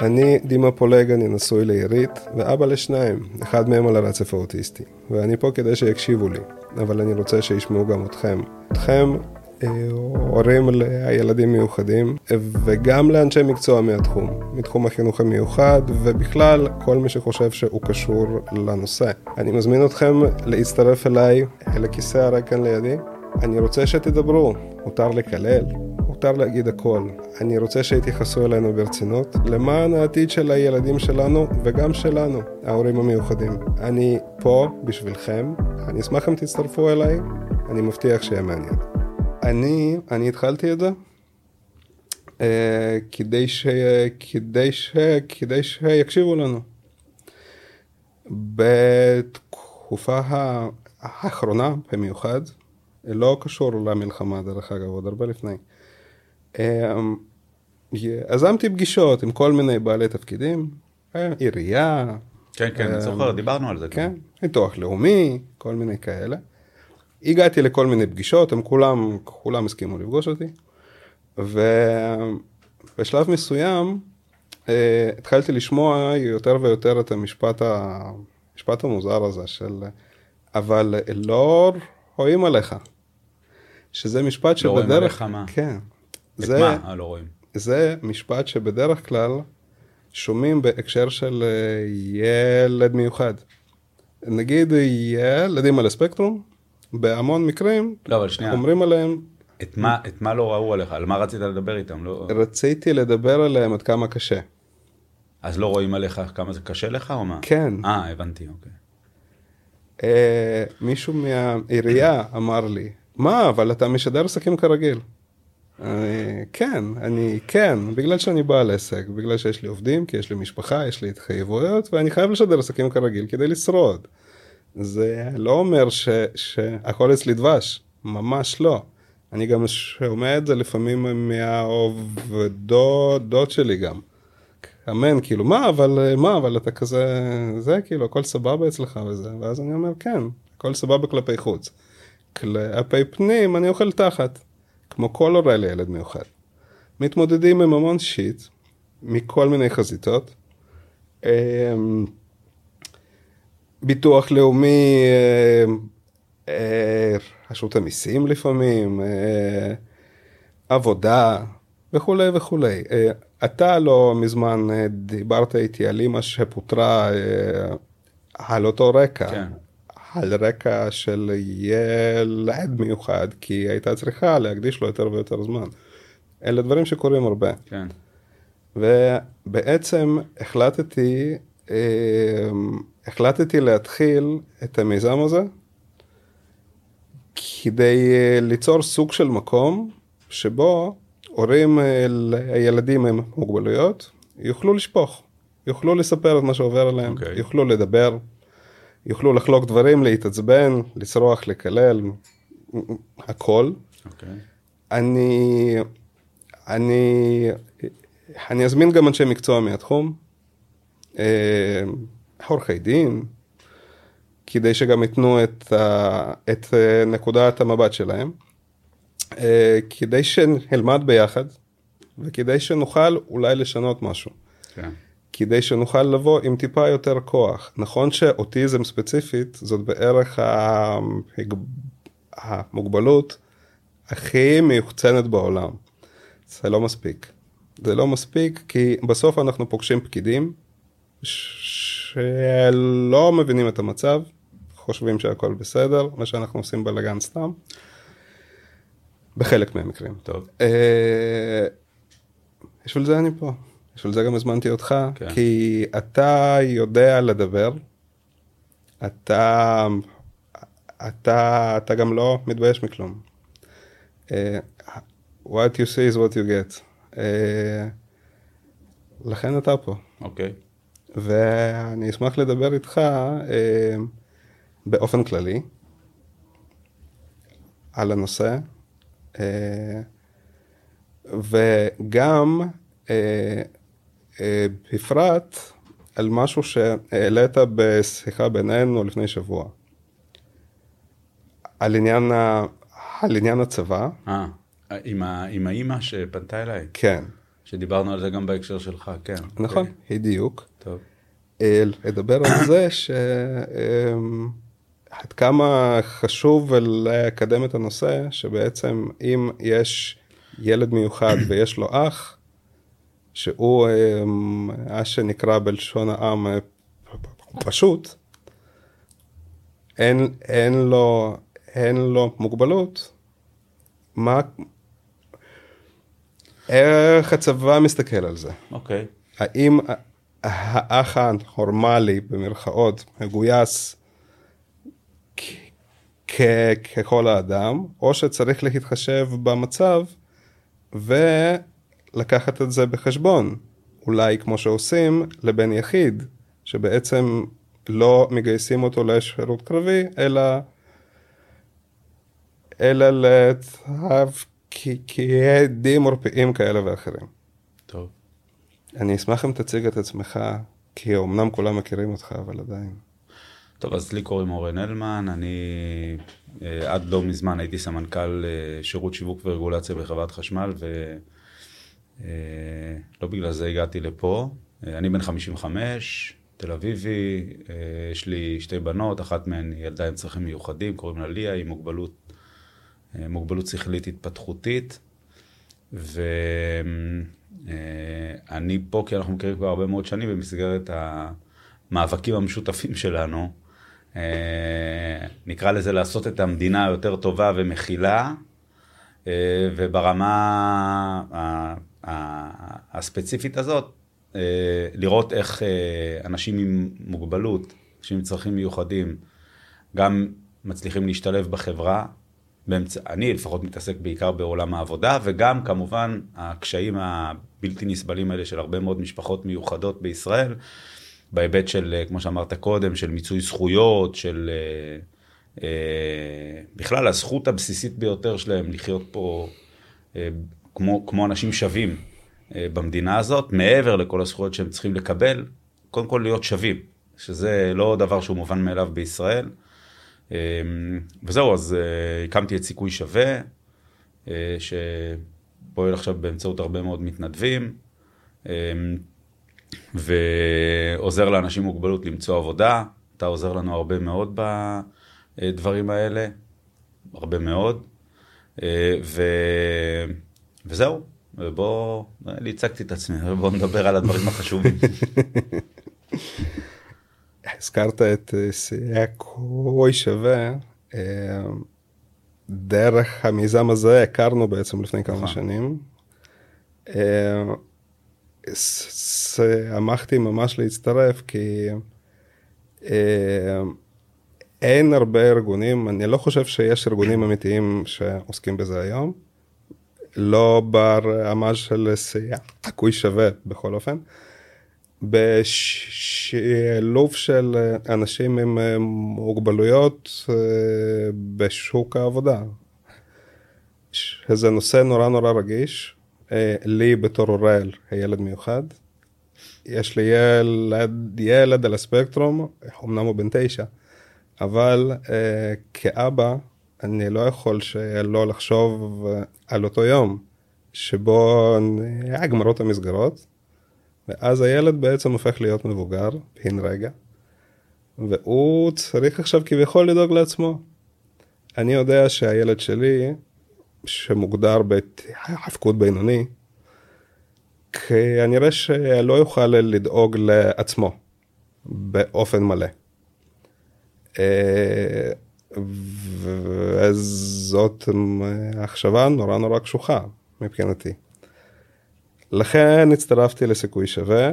אני דימה פולג, אני נשוי לעירית, ואבא לשניים, אחד מהם על הרצף האוטיסטי. ואני פה כדי שיקשיבו לי, אבל אני רוצה שישמעו גם אתכם. אתכם, אה, הורים לילדים מיוחדים, וגם לאנשי מקצוע מהתחום, מתחום החינוך המיוחד, ובכלל, כל מי שחושב שהוא קשור לנושא. אני מזמין אתכם להצטרף אליי, אל הכיסא הריק כאן לידי. אני רוצה שתדברו, מותר לקלל, מותר להגיד הכל. אני רוצה שיתייחסו אלינו ברצינות, למען העתיד של הילדים שלנו וגם שלנו, ההורים המיוחדים. אני פה בשבילכם, אני אשמח אם תצטרפו אליי, אני מבטיח שיהיה מעניין. אני, אני התחלתי את זה uh, כדי, ש, כדי, ש, כדי שיקשיבו לנו. בתקופה האחרונה במיוחד, לא קשור למלחמה דרך אגב, עוד הרבה לפני. יזמתי פגישות עם כל מיני בעלי תפקידים, עירייה. כן, כן, אני זוכר, דיברנו על זה. כן, ניתוח לאומי, כל מיני כאלה. הגעתי לכל מיני פגישות, הם כולם, כולם הסכימו לפגוש אותי. ובשלב מסוים אה, התחלתי לשמוע יותר ויותר את המשפט, המשפט המוזר הזה של אבל לא רואים עליך. שזה משפט שבדרך... לא רואים עליך מה? כן. את זה, מה לא רואים? זה משפט שבדרך כלל שומעים בהקשר של אה, ילד מיוחד. נגיד ילדים על הספקטרום, בהמון מקרים, לא, אבל שנייה. אומרים עליהם, את מה, את מה לא ראו עליך? על מה רצית לדבר איתם? לא... רציתי לדבר עליהם עד כמה קשה. אז לא רואים עליך כמה זה קשה לך או מה? כן. אה, הבנתי, אוקיי. אה, מישהו מהעירייה אמר לי, מה, אבל אתה משדר עסקים כרגיל. אני, כן, אני, כן, בגלל שאני בעל עסק, בגלל שיש לי עובדים, כי יש לי משפחה, יש לי התחייבויות, ואני חייב לשדר עסקים כרגיל כדי לשרוד. זה לא אומר ש, שהכל אצלי דבש, ממש לא. אני גם שומע את זה לפעמים מהעובדות שלי גם. אמן, כאילו, מה, אבל, מה, אבל אתה כזה, זה, כאילו, הכל סבבה אצלך וזה, ואז אני אומר, כן, הכל סבבה כלפי חוץ. כלפי פנים, אני אוכל תחת, כמו כל הורה לילד מיוחד. מתמודדים עם המון שיט, מכל מיני חזיתות. אמ, ביטוח לאומי, אה, רשות המיסים לפעמים, אה, עבודה וכולי וכולי. אה, אתה לא מזמן דיברת איתי על אימא שפוטרה על אותו רקע. כן. על רקע של ילד מיוחד, כי היא הייתה צריכה להקדיש לו יותר ויותר זמן. אלה דברים שקורים הרבה. כן. ובעצם החלטתי, החלטתי להתחיל את המיזם הזה כדי ליצור סוג של מקום שבו הורים לילדים עם מוגבלויות יוכלו לשפוך, יוכלו לספר את מה שעובר עליהם, okay. יוכלו לדבר, יוכלו לחלוק דברים, להתעצבן, לצרוח, לקלל, הכל. אוקיי. אני, אני, אני אזמין גם אנשי מקצוע מהתחום, אה, עורכי דין, כדי שגם ייתנו את, את נקודת המבט שלהם, אה, כדי שנלמד ביחד, וכדי שנוכל אולי לשנות משהו. כן. כדי שנוכל לבוא עם טיפה יותר כוח. נכון שאוטיזם ספציפית זאת בערך המוגבלות הכי מיוחצנת בעולם. זה לא מספיק. זה לא מספיק כי בסוף אנחנו פוגשים פקידים שלא מבינים את המצב, חושבים שהכל בסדר, מה שאנחנו עושים בלאגן סתם. בחלק מהמקרים. טוב. אה, בשביל זה אני פה. בשביל זה גם הזמנתי אותך, כן. כי אתה יודע לדבר, אתה, אתה, אתה גם לא מתבייש מכלום. Uh, what you see is what you get. Uh, לכן אתה פה. אוקיי. ואני אשמח לדבר איתך uh, באופן כללי על הנושא, uh, וגם uh, בפרט על משהו שהעלית בשיחה בינינו לפני שבוע. על עניין, ה... על עניין הצבא. אה, עם, ה... עם האימא שפנתה אליי? כן. שדיברנו על זה גם בהקשר שלך, כן. נכון, בדיוק. טוב. אה, לדבר על זה שעד כמה חשוב לקדם את הנושא, שבעצם אם יש ילד מיוחד ויש לו אח, שהוא מה שנקרא בלשון העם פשוט, אין, אין, לו, אין לו מוגבלות, מה, איך הצבא מסתכל על זה? אוקיי. האם האח הנורמלי, במרכאות, מגויס ככל האדם, או שצריך להתחשב במצב ולקחת את זה בחשבון. אולי כמו שעושים לבן יחיד, שבעצם לא מגייסים אותו לשירות קרבי, אלא, אלא לתפקידים עורפיים כאלה ואחרים. טוב. אני אשמח אם תציג את עצמך, כי אמנם כולם מכירים אותך, אבל עדיין. טוב, אז לי קוראים אורן הלמן, אני אה, עד לא מזמן הייתי סמנכ"ל אה, שירות שיווק ורגולציה בחברת חשמל, ולא אה, בגלל זה הגעתי לפה. אני בן 55, תל אביבי, יש לי שתי בנות, אחת מהן היא ילדה עם צרכים מיוחדים, קוראים לה ליה, היא מוגבלות, מוגבלות שכלית התפתחותית. ואני פה כי אנחנו מכירים כבר הרבה מאוד שנים במסגרת המאבקים המשותפים שלנו. אה, נקרא לזה לעשות את המדינה יותר טובה ומכילה, אה, וברמה הספציפית הזאת, אה, לראות איך אנשים עם מוגבלות, אנשים עם צרכים מיוחדים, גם מצליחים להשתלב בחברה. באמצע, אני לפחות מתעסק בעיקר בעולם העבודה, וגם כמובן הקשיים הבלתי נסבלים האלה של הרבה מאוד משפחות מיוחדות בישראל, בהיבט של, כמו שאמרת קודם, של מיצוי זכויות, של אה, אה, בכלל הזכות הבסיסית ביותר שלהם לחיות פה אה, כמו, כמו אנשים שווים במדינה הזאת, מעבר לכל הזכויות שהם צריכים לקבל, קודם כל להיות שווים, שזה לא דבר שהוא מובן מאליו בישראל. וזהו, אז הקמתי את סיכוי שווה, שפועל עכשיו באמצעות הרבה מאוד מתנדבים. ועוזר לאנשים עם מוגבלות למצוא עבודה. אתה עוזר לנו הרבה מאוד בדברים האלה, הרבה מאוד. ו... וזהו, ובוא, אני הצגתי את עצמי, בוא נדבר על הדברים החשובים. הזכרת את סייקוי שווה, אה, דרך המיזם הזה הכרנו בעצם לפני כמה נכון. שנים. אה, שמחתי ממש להצטרף כי אה, אין הרבה ארגונים, אני לא חושב שיש ארגונים אמיתיים שעוסקים בזה היום. לא ברמה של סיכוי שווה בכל אופן. בשילוב של אנשים עם מוגבלויות אה, בשוק העבודה. שזה נושא נורא נורא רגיש, אה, לי בתור אוראל, הילד מיוחד. יש לי ילד, ילד על הספקטרום, אמנם הוא בן תשע, אבל אה, כאבא, אני לא יכול שלא לחשוב על אותו יום שבו נגמרו את המסגרות, ואז הילד בעצם הופך להיות מבוגר, בן רגע, והוא צריך עכשיו כביכול לדאוג לעצמו. אני יודע שהילד שלי שמוגדר בהפקות בינוני, כנראה שלא יוכל לדאוג לעצמו באופן מלא. וזאת מחשבה נורא נורא קשוחה מבחינתי. לכן הצטרפתי לסיכוי שווה,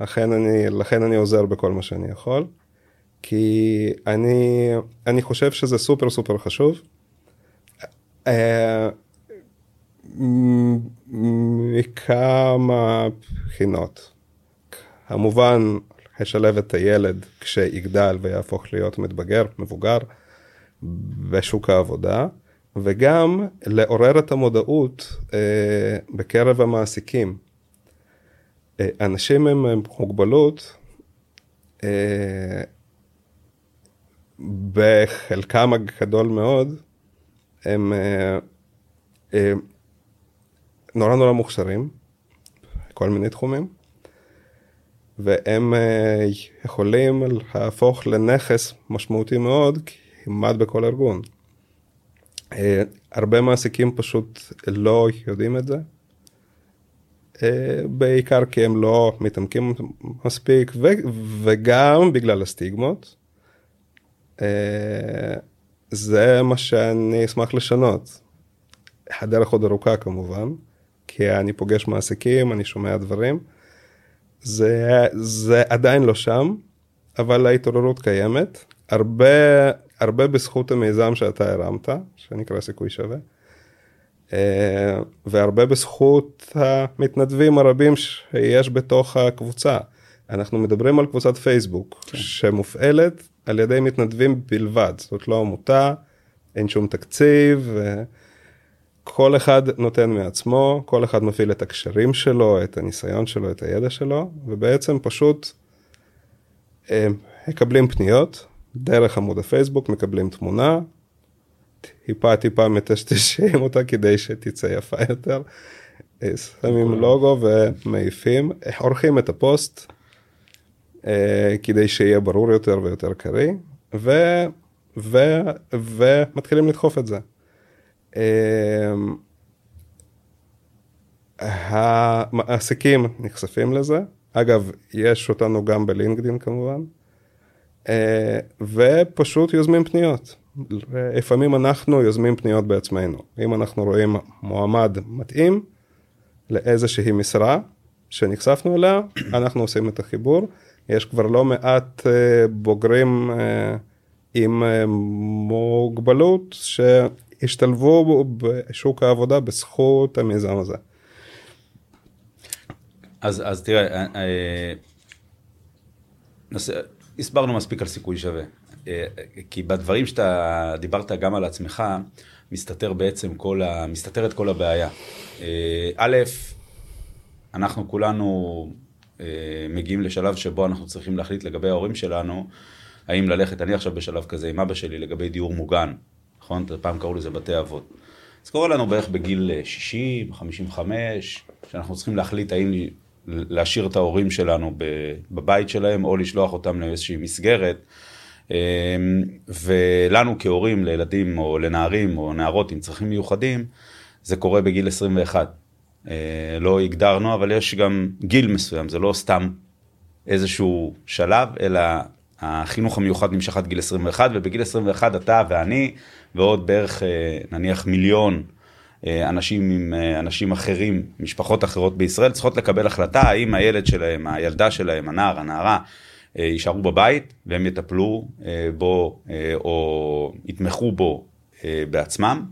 לכן אני, לכן אני עוזר בכל מה שאני יכול, כי אני, אני חושב שזה סופר סופר חשוב. אה, מכמה בחינות. כמובן, לשלב את הילד כשיגדל ויהפוך להיות מתבגר, מבוגר, בשוק העבודה, וגם לעורר את המודעות אה, בקרב המעסיקים. אה, אנשים עם מוגבלות, אה, בחלקם הגדול מאוד, הם אה, אה, נורא נורא מוכשרים, בכל מיני תחומים. והם אה, יכולים להפוך לנכס משמעותי מאוד כמעט בכל ארגון. אה, הרבה מעסיקים פשוט לא יודעים את זה, אה, בעיקר כי הם לא מתעמקים מספיק וגם בגלל הסטיגמות. זה מה שאני אשמח לשנות. הדרך עוד ארוכה כמובן, כי אני פוגש מעסיקים, אני שומע דברים. זה, זה עדיין לא שם, אבל ההתעוררות קיימת. הרבה, הרבה בזכות המיזם שאתה הרמת, שנקרא סיכוי שווה, אה, והרבה בזכות המתנדבים הרבים שיש בתוך הקבוצה. אנחנו מדברים על קבוצת פייסבוק, כן. שמופעלת על ידי מתנדבים בלבד, זאת לא עמותה, אין שום תקציב. כל אחד נותן מעצמו, כל אחד מפעיל את הקשרים שלו, את הניסיון שלו, את הידע שלו, ובעצם פשוט הם אה, מקבלים פניות, דרך עמוד הפייסבוק מקבלים תמונה, טיפה טיפה מטשטשים אותה כדי שתצא יפה יותר, אה, שמים אוקיי. לוגו ומעיפים, עורכים את הפוסט אה, כדי שיהיה ברור יותר ויותר קריא, ו, ו, ומתחילים לדחוף את זה. אמ, המעסיקים נחשפים לזה, אגב, יש אותנו גם בלינקדין כמובן, אה, ופשוט יוזמים פניות. לפעמים אנחנו יוזמים פניות בעצמנו. אם אנחנו רואים מועמד מתאים לאיזושהי משרה שנחשפנו אליה, אנחנו עושים את החיבור. יש כבר לא מעט אה, בוגרים אה, עם מוגבלות השתלבו בשוק העבודה בזכות המיזם הזה. אז, אז תראה, אה, אה, נס... הסברנו מספיק על סיכוי שווה. אה, כי בדברים שאתה דיברת גם על עצמך, מסתתר בעצם כל ה... מסתתרת כל הבעיה. א', אנחנו כולנו מגיעים לשלב שבו אנחנו צריכים להחליט לגבי ההורים שלנו, האם ללכת, אני עכשיו בשלב כזה עם אבא שלי לגבי דיור מוגן, נכון? פעם קראו לזה בתי אבות. אז קורה לנו בערך בגיל 60, אה, 55, שאנחנו צריכים להחליט האם להשאיר את ההורים שלנו בבית שלהם, או לשלוח אותם לאיזושהי מסגרת. אמ, ולנו כהורים לילדים או לנערים או נערות עם צרכים מיוחדים, זה קורה בגיל 21. אה, לא הגדרנו, אבל יש גם גיל מסוים, זה לא סתם איזשהו שלב, אלא החינוך המיוחד נמשך עד גיל 21, ובגיל 21 אתה ואני ועוד בערך אה, נניח מיליון אנשים עם אה, אנשים אחרים, משפחות אחרות בישראל, צריכות לקבל החלטה האם הילד שלהם, הילדה שלהם, הנער, הנערה, יישארו בבית והם יטפלו בו או יתמכו בו בעצמם,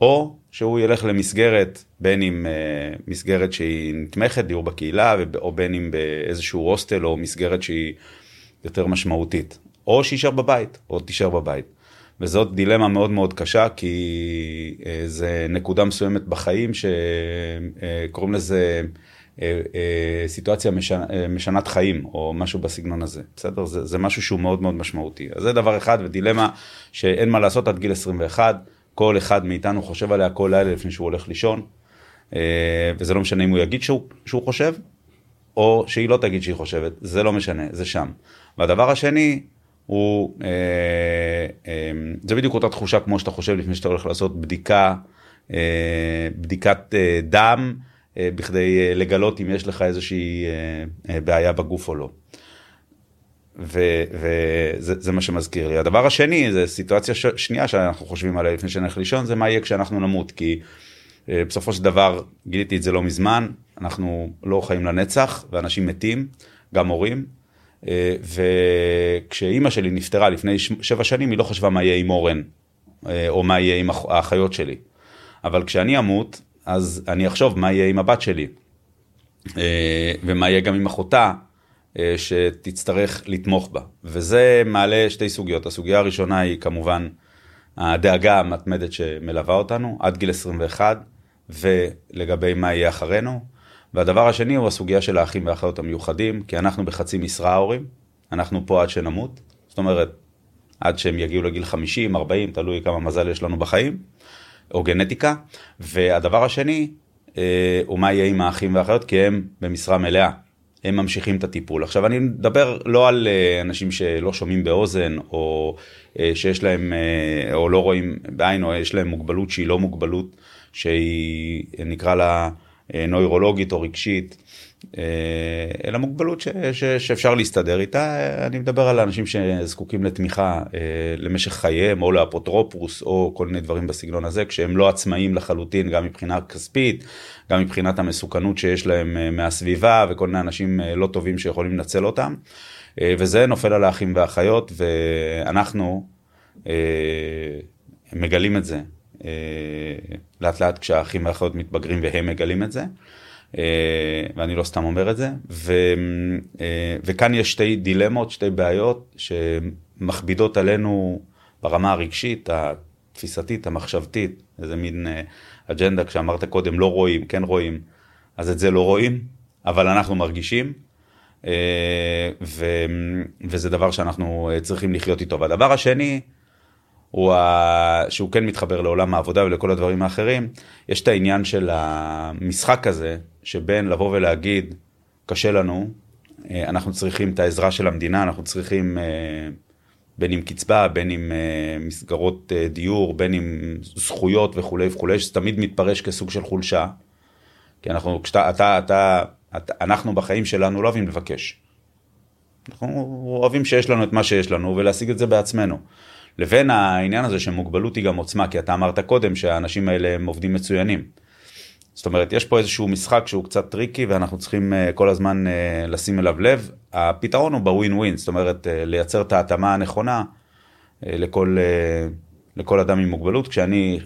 או שהוא ילך למסגרת, בין אם מסגרת שהיא נתמכת, דיור בקהילה, או בין אם באיזשהו הוסטל או מסגרת שהיא יותר משמעותית. או שיישאר בבית, או תישאר בבית. וזאת דילמה מאוד מאוד קשה, כי אה, זה נקודה מסוימת בחיים שקוראים לזה אה, אה, סיטואציה משנת חיים, או משהו בסגנון הזה, בסדר? זה, זה משהו שהוא מאוד מאוד משמעותי. אז זה דבר אחד, ודילמה שאין מה לעשות עד גיל 21, כל אחד מאיתנו חושב עליה כל לילה לפני שהוא הולך לישון, וזה לא משנה אם הוא יגיד שהוא, שהוא חושב, או שהיא לא תגיד שהיא חושבת, זה לא משנה, זה שם. והדבר השני, הוא, אה, אה, זה בדיוק אותה תחושה כמו שאתה חושב לפני שאתה הולך לעשות בדיקה, אה, בדיקת אה, דם, אה, בכדי אה, לגלות אם יש לך איזושהי אה, אה, בעיה בגוף או לא. וזה מה שמזכיר לי. הדבר השני, זה סיטואציה ש, שנייה שאנחנו חושבים עליה לפני שנלך לישון, זה מה יהיה כשאנחנו נמות, כי אה, בסופו של דבר, גיליתי את זה לא מזמן, אנחנו לא חיים לנצח, ואנשים מתים, גם הורים. אה, וכשאימא שלי נפטרה לפני שבע שנים, היא לא חשבה מה יהיה עם אורן, אה, או מה יהיה עם האחיות שלי. אבל כשאני אמות, אז אני אחשוב מה יהיה עם הבת שלי, אה, ומה יהיה גם עם אחותה, שתצטרך לתמוך בה. וזה מעלה שתי סוגיות. הסוגיה הראשונה היא כמובן הדאגה המתמדת שמלווה אותנו עד גיל 21, ולגבי מה יהיה אחרינו. והדבר השני הוא הסוגיה של האחים והאחיות המיוחדים, כי אנחנו בחצי משרה ההורים, אנחנו פה עד שנמות, זאת אומרת, עד שהם יגיעו לגיל 50, 40, תלוי כמה מזל יש לנו בחיים, או גנטיקה. והדבר השני, אה, ומה יהיה עם האחים והאחיות, כי הם במשרה מלאה. הם ממשיכים את הטיפול. עכשיו אני מדבר לא על אה, אנשים שלא שומעים באוזן, או אה, שיש להם, אה, או לא רואים בעין, או יש להם מוגבלות שהיא לא מוגבלות, שהיא נקרא לה נוירולוגית או רגשית. אה, אלא מוגבלות ש, ש, שאפשר להסתדר איתה. אני מדבר על אנשים שזקוקים לתמיכה אה, למשך חייהם, או לאפוטרופוס, או כל מיני דברים בסגנון הזה, כשהם לא עצמאים לחלוטין, גם מבחינה כספית, גם מבחינת המסוכנות שיש להם אה, מהסביבה, וכל מיני אנשים לא טובים שיכולים לנצל אותם. וזה נופל על האחים והאחיות, ואנחנו מגלים את זה לאט לאט כשהאחים והאחיות מתבגרים והם מגלים את זה. אה, ואני לא סתם אומר את זה, ו, אה, וכאן יש שתי דילמות, שתי בעיות שמכבידות עלינו ברמה הרגשית, התפיסתית, המחשבתית, איזה מין אה, אג'נדה, כשאמרת קודם לא רואים, כן רואים, אז את זה לא רואים, אבל אנחנו מרגישים, ו, וזה דבר שאנחנו צריכים לחיות איתו. והדבר השני, הוא ה... שהוא כן מתחבר לעולם העבודה ולכל הדברים האחרים, יש את העניין של המשחק הזה, שבין לבוא ולהגיד, קשה לנו, אה, אנחנו צריכים את העזרה של המדינה, אנחנו צריכים אה, בין עם קצבה, בין עם אה, מסגרות דיור, בין עם זכויות וכולי וכולי, שזה תמיד מתפרש כסוג של חולשה. כי אנחנו, כשאתה, אתה, אתה, אתה, אנחנו בחיים שלנו לא אוהבים לבקש. אנחנו אוהבים שיש לנו את מה שיש לנו ולהשיג את זה בעצמנו. לבין העניין הזה שמוגבלות היא גם עוצמה, כי אתה אמרת קודם שהאנשים האלה הם עובדים מצוינים. זאת אומרת, יש פה איזשהו משחק שהוא קצת טריקי ואנחנו צריכים uh, כל הזמן uh, לשים אליו לב. הפתרון הוא בווין ווין, זאת אומרת, uh, לייצר את ההתאמה הנכונה לכל, לכל אדם עם מוגבלות. כשאני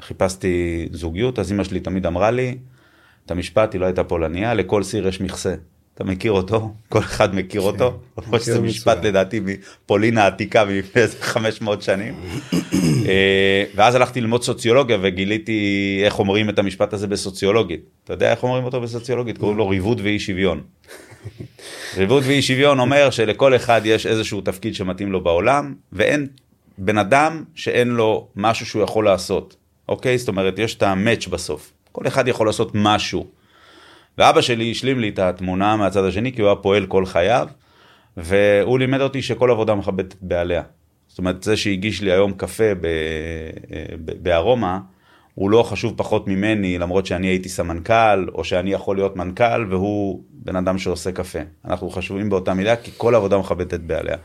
חיפשתי זוגיות, אז אמא שלי תמיד אמרה לי את המשפט, היא לא הייתה פולניה, לכל סיר יש מכסה. אתה מכיר אותו? כל אחד מכיר אותו? למרות שזה משפט לדעתי מפולין העתיקה מלפני איזה 500 שנים. אה, ואז הלכתי ללמוד סוציולוגיה וגיליתי איך אומרים את המשפט הזה בסוציולוגית. אתה יודע איך אומרים אותו בסוציולוגית? קוראים לו ריבוד ואי שוויון. ריבוד ואי שוויון אומר שלכל אחד יש איזשהו תפקיד שמתאים לו בעולם, ואין בן אדם שאין לו משהו שהוא יכול לעשות. אוקיי? זאת אומרת, יש את המאץ' בסוף. כל אחד יכול לעשות משהו. ואבא שלי השלים לי את התמונה מהצד השני, כי הוא היה פועל כל חייו, והוא לימד אותי שכל עבודה מכבדת בעליה. זאת אומרת, זה שהגיש לי היום קפה בארומה, הוא לא חשוב פחות ממני, למרות שאני הייתי סמנכ"ל, או שאני יכול להיות מנכ"ל, והוא בן אדם שעושה קפה. אנחנו חשובים באותה מידה, כי כל עבודה מכבדת בעליה.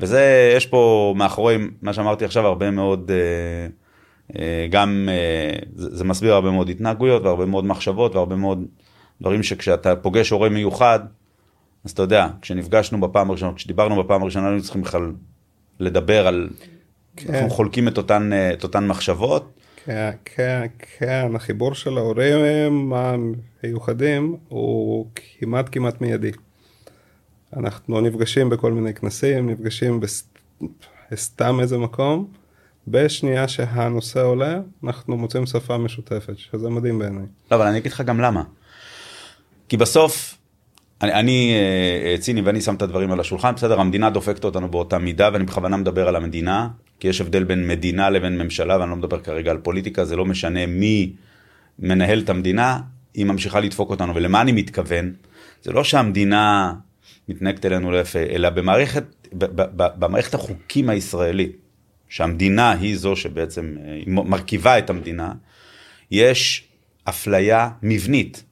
וזה, יש פה מאחורי מה שאמרתי עכשיו הרבה מאוד, אה, אה, גם, אה, זה מסביר הרבה מאוד התנהגויות והרבה מאוד מחשבות והרבה מאוד דברים שכשאתה פוגש הורה מיוחד, אז אתה יודע, כשנפגשנו בפעם הראשונה, כשדיברנו בפעם הראשונה, היינו צריכים בכלל לדבר על, כן. אנחנו חולקים את אותן, את אותן מחשבות. כן, כן, כן, החיבור של ההורים המיוחדים הוא כמעט כמעט מיידי. אנחנו נפגשים בכל מיני כנסים, נפגשים בסתם איזה מקום, בשנייה שהנושא עולה, אנחנו מוצאים שפה משותפת, שזה מדהים בעיניי. לא, אבל אני אגיד לך גם למה. כי בסוף, אני, אני אה, ציני ואני שם את הדברים על השולחן, בסדר, המדינה דופקת אותנו באותה מידה, ואני בכוונה מדבר על המדינה, כי יש הבדל בין מדינה לבין ממשלה, ואני לא מדבר כרגע על פוליטיקה, זה לא משנה מי מנהל את המדינה, היא ממשיכה לדפוק אותנו. ולמה אני מתכוון? זה לא שהמדינה מתנהגת אלינו לא יפה, אלא במערכת, במערכת החוקים הישראלית, שהמדינה היא זו שבעצם אה, מרכיבה את המדינה, יש אפליה מבנית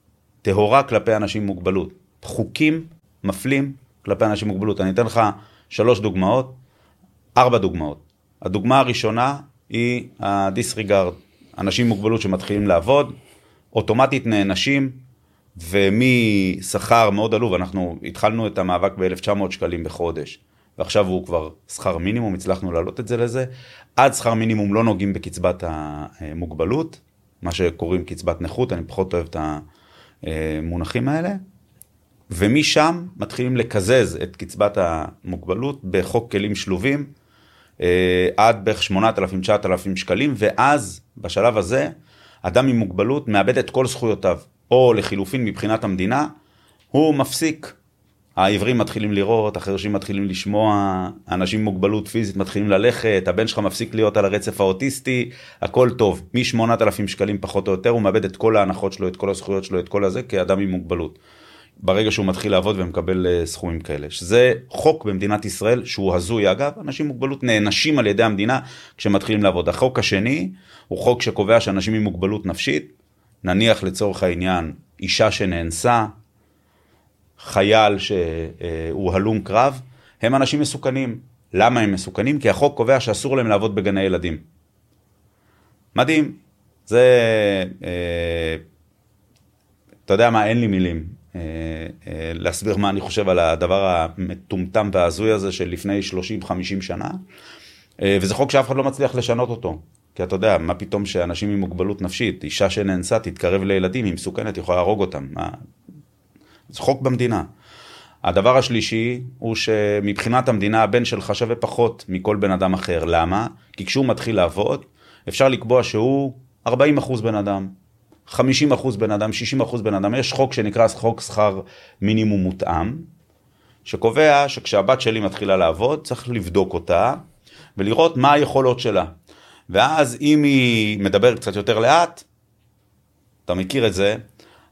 טהורה כלפי אנשים עם מוגבלות. חוקים מפלים כלפי אנשים עם מוגבלות. אני אתן לך שלוש דוגמאות, ארבע דוגמאות. הדוגמה הראשונה היא הדיסריגרד. אנשים עם מוגבלות שמתחילים לעבוד, אוטומטית נענשים, ומשכר מאוד עלוב, אנחנו התחלנו את המאבק ב-1900 שקלים בחודש, ועכשיו הוא כבר שכר מינימום, הצלחנו להעלות את זה לזה. עד שכר מינימום לא נוגעים בקצבת המוגבלות, מה שקוראים קצבת נכות, אני פחות אוהב את ה... המונחים האלה, ומשם מתחילים לקזז את קצבת המוגבלות בחוק כלים שלובים אה, עד בערך 8,000-9,000 שקלים, ואז בשלב הזה אדם עם מוגבלות מאבד את כל זכויותיו, או לחילופין מבחינת המדינה, הוא מפסיק, העיוורים מתחילים לראות, החרשים מתחילים לשמוע, אנשים עם מוגבלות פיזית מתחילים ללכת, הבן שלך מפסיק להיות על הרצף האוטיסטי, הכל טוב. מ-8,000 שקלים פחות או יותר הוא מאבד את כל ההנחות שלו, את כל הזכויות שלו, את כל הזה, כאדם עם מוגבלות. ברגע שהוא מתחיל לעבוד ומקבל uh, סכומים כאלה. שזה חוק במדינת ישראל שהוא הזוי אגב, אנשים עם מוגבלות נענשים על ידי המדינה כשמתחילים לעבוד. החוק השני הוא חוק שקובע שאנשים עם מוגבלות נפשית, נניח לצורך העניין אישה שנאנסה, חייל שהוא הלום קרב, הם אנשים מסוכנים. למה הם מסוכנים? כי החוק קובע שאסור להם לעבוד בגני ילדים. מדהים. זה, אה, אתה יודע מה, אין לי מילים אה, אה, להסביר מה אני חושב על הדבר המטומטם וההזוי הזה של לפני 30-50 שנה. אה, וזה חוק שאף אחד לא מצליח לשנות אותו. כי אתה יודע, מה פתאום שאנשים עם מוגבלות נפשית, אישה שנאנסה תתקרב לילדים, היא מסוכנת, היא יכולה להרוג אותם. מה... זה חוק במדינה. הדבר השלישי הוא שמבחינת המדינה הבן שלך שווה פחות מכל בן אדם אחר. למה? כי כשהוא מתחיל לעבוד, אפשר לקבוע שהוא 40 אחוז בן אדם, 50 אחוז בן אדם, 60 אחוז בן אדם. יש חוק שנקרא חוק שכר מינימום מותאם, שקובע שכשהבת שלי מתחילה לעבוד, צריך לבדוק אותה ולראות מה היכולות שלה. ואז אם היא מדברת קצת יותר לאט, אתה מכיר את זה,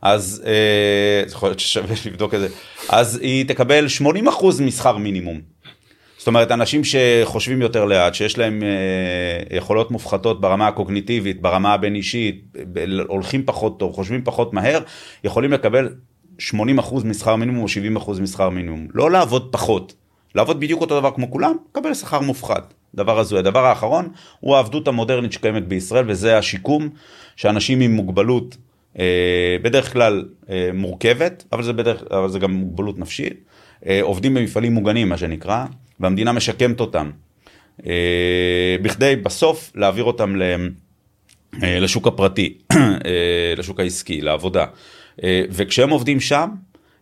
אז אה, יכול להיות ששווה לבדוק את זה, אז היא תקבל 80% משכר מינימום. זאת אומרת, אנשים שחושבים יותר לאט, שיש להם אה, יכולות מופחתות ברמה הקוגניטיבית, ברמה הבין-אישית, הולכים פחות טוב, חושבים פחות מהר, יכולים לקבל 80% משכר מינימום או 70% משכר מינימום. לא לעבוד פחות, לעבוד בדיוק אותו דבר כמו כולם, לקבל שכר מופחת. דבר הזוי. הדבר האחרון הוא העבדות המודרנית שקיימת בישראל, וזה השיקום שאנשים עם מוגבלות בדרך כלל אה, מורכבת, אבל זה, בדרך, אבל זה גם מוגבלות נפשית, אה, עובדים במפעלים מוגנים, מה שנקרא, והמדינה משקמת אותם. בכדי בסוף להעביר אותם לשוק הפרטי, לשוק העסקי, לעבודה. וכשהם עובדים שם,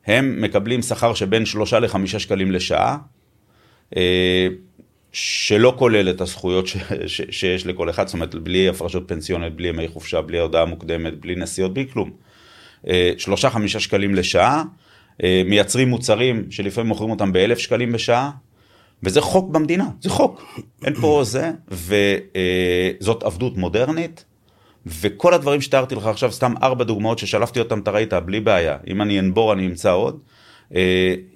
הם מקבלים שכר שבין שלושה לחמישה שקלים לשעה. שלא כולל את הזכויות ש, ש, שיש לכל אחד, זאת אומרת בלי הפרשות פנסיוניות, בלי ימי חופשה, בלי הודעה מוקדמת, בלי נסיעות, בלי כלום. אה, שלושה חמישה שקלים לשעה, אה, מייצרים מוצרים שלפעמים מוכרים אותם באלף שקלים בשעה, וזה חוק במדינה, זה חוק, אין פה זה, וזאת אה, עבדות מודרנית, וכל הדברים שתיארתי לך עכשיו, סתם ארבע דוגמאות ששלפתי אותם, אתה ראית, בלי בעיה, אם אני אנבור אני אמצא עוד.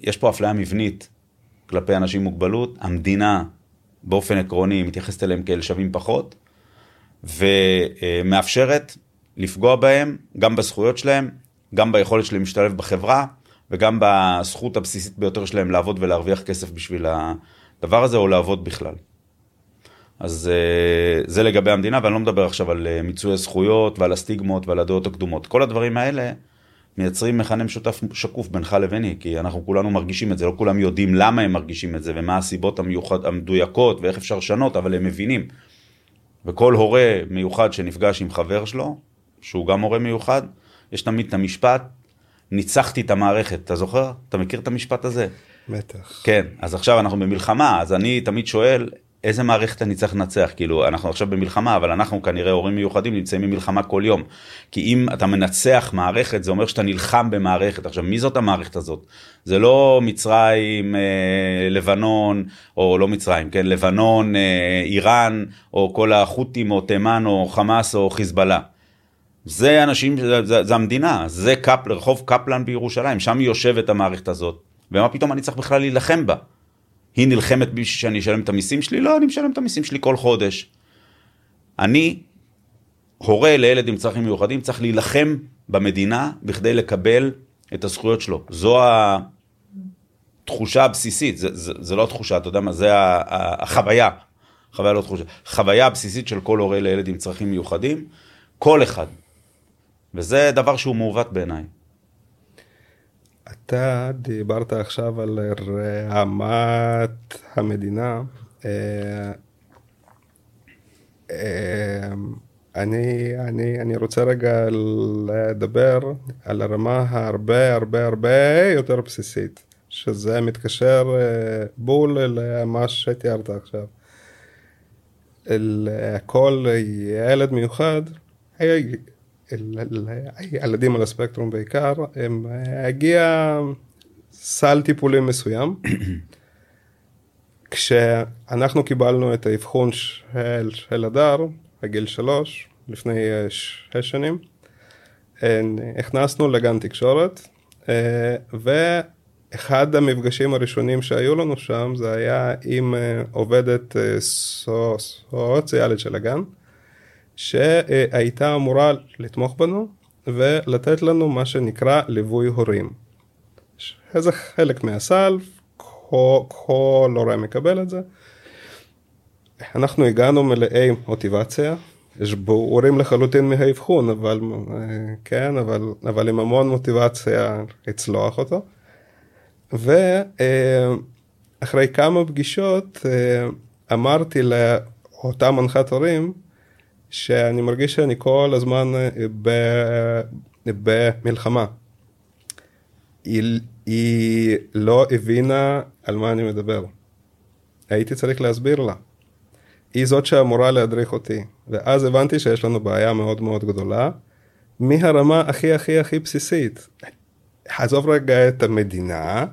יש פה אפליה מבנית כלפי אנשים עם מוגבלות, המדינה באופן עקרוני מתייחסת אליהם כאל שווים פחות, ומאפשרת לפגוע בהם, גם בזכויות שלהם, גם ביכולת שלהם להשתלב בחברה, וגם בזכות הבסיסית ביותר שלהם לעבוד ולהרוויח כסף בשביל הדבר הזה, או לעבוד בכלל. אז אה, זה לגבי המדינה, ואני לא מדבר עכשיו על אה, מיצוי הזכויות ועל הסטיגמות ועל הדעות הקדומות. כל הדברים האלה מייצרים מכנה משותף שקוף בינך לביני, כי אנחנו כולנו מרגישים את זה, לא כולם יודעים למה הם מרגישים את זה ומה הסיבות המיוחד, המדויקות ואיך אפשר לשנות, אבל הם מבינים. וכל הורה מיוחד שנפגש עם חבר שלו, שהוא גם הורה מיוחד, יש תמיד את המשפט, ניצחתי את המערכת, אתה זוכר? אתה מכיר את המשפט הזה? בטח. כן, אז עכשיו אנחנו במלחמה, אז אני תמיד שואל, איזה מערכת אני צריך לנצח? כאילו, אנחנו עכשיו במלחמה, אבל אנחנו כנראה הורים מיוחדים נמצאים במלחמה כל יום. כי אם אתה מנצח מערכת, זה אומר שאתה נלחם במערכת. עכשיו, מי זאת המערכת הזאת? זה לא מצרים, אה, לבנון, או לא מצרים, כן? לבנון, אה, איראן, או כל החות'ים, או תימן, או חמאס, או חיזבאללה. זה אנשים, זה, זה, זה המדינה, זה קפ, רחוב קפלן בירושלים, שם יושבת המערכת הזאת. ומה פתאום אני צריך בכלל להילחם בה? היא נלחמת בשביל שאני אשלם את המיסים שלי? לא, אני משלם את המיסים שלי כל חודש. אני, הורה לילד עם צרכים מיוחדים, צריך להילחם במדינה בכדי לקבל את הזכויות שלו. זו התחושה הבסיסית, זה, זה, זה לא התחושה, אתה יודע מה, זה החוויה. חוויה לא תחושה. חוויה הבסיסית של כל הורה לילד עם צרכים מיוחדים, כל אחד. וזה דבר שהוא מעוות בעיניי. אתה דיברת עכשיו על רמת המדינה. אה, אה, אני, אני, אני רוצה רגע לדבר על הרמה הרבה הרבה הרבה יותר בסיסית, שזה מתקשר אה, בול למה שתיארת עכשיו. כל ילד מיוחד הילדים על הספקטרום בעיקר, הם הגיע סל טיפולים מסוים. כשאנחנו קיבלנו את האבחון של, של הדר בגיל שלוש, לפני אה, שש שנים, הכנסנו לגן תקשורת, ואחד המפגשים הראשונים שהיו לנו שם זה היה עם עובדת סוציאלית של הגן, שהייתה אמורה לתמוך בנו ולתת לנו מה שנקרא ליווי הורים. איזה חלק מהסל, כל, כל הורה מקבל את זה. אנחנו הגענו מלאי מוטיבציה, יש ברורים לחלוטין מהאבחון, אבל כן, אבל, אבל עם המון מוטיבציה לצלוח אותו. ואחרי כמה פגישות אמרתי לאותה מנחת הורים, שאני מרגיש שאני כל הזמן אה, במלחמה. היא, היא לא הבינה על מה אני מדבר. הייתי צריך להסביר לה. היא זאת שאמורה להדריך אותי. ואז הבנתי שיש לנו בעיה מאוד מאוד גדולה, מהרמה הכי הכי הכי בסיסית. עזוב רגע את המדינה,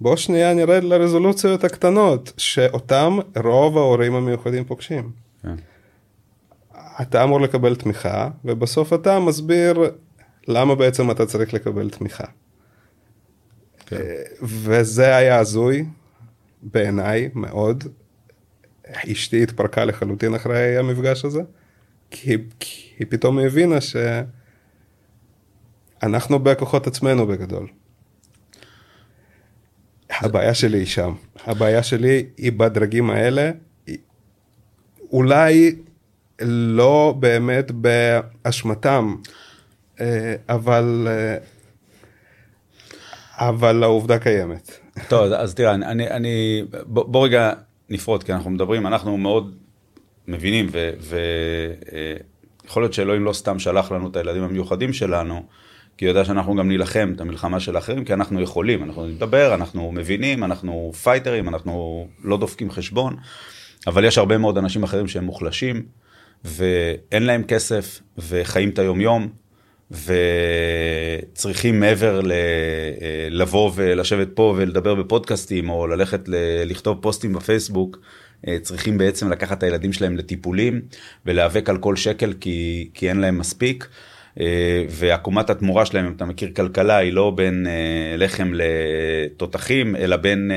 בוא שנייה נרד לרזולוציות הקטנות, שאותם רוב ההורים המיוחדים פוגשים. כן. אתה אמור לקבל תמיכה, ובסוף אתה מסביר למה בעצם אתה צריך לקבל תמיכה. כן. וזה היה הזוי בעיניי מאוד. אשתי התפרקה לחלוטין אחרי המפגש הזה, כי, כי פתאום היא הבינה שאנחנו בכוחות עצמנו בגדול. הבעיה שלי היא שם, הבעיה שלי היא בדרגים האלה, אולי לא באמת באשמתם, אה, אבל, אה, אבל העובדה קיימת. טוב, אז תראה, אני, אני בוא, בוא רגע נפרוט, כי אנחנו מדברים, אנחנו מאוד מבינים, ויכול להיות שאלוהים לא סתם שלח לנו את הילדים המיוחדים שלנו, כי הוא יודע שאנחנו גם נילחם את המלחמה של האחרים, כי אנחנו יכולים, אנחנו נדבר, אנחנו מבינים, אנחנו פייטרים, אנחנו לא דופקים חשבון, אבל יש הרבה מאוד אנשים אחרים שהם מוחלשים. ואין להם כסף, וחיים את היומיום, וצריכים מעבר ל... אה, לבוא ולשבת פה ולדבר בפודקאסטים, או ללכת ל... לכתוב פוסטים בפייסבוק, אה, צריכים בעצם לקחת את הילדים שלהם לטיפולים, ולהיאבק על כל שקל כי, כי אין להם מספיק. אה, ועקומת התמורה שלהם, אם אתה מכיר כלכלה, היא לא בין לחם לתותחים, אלא בין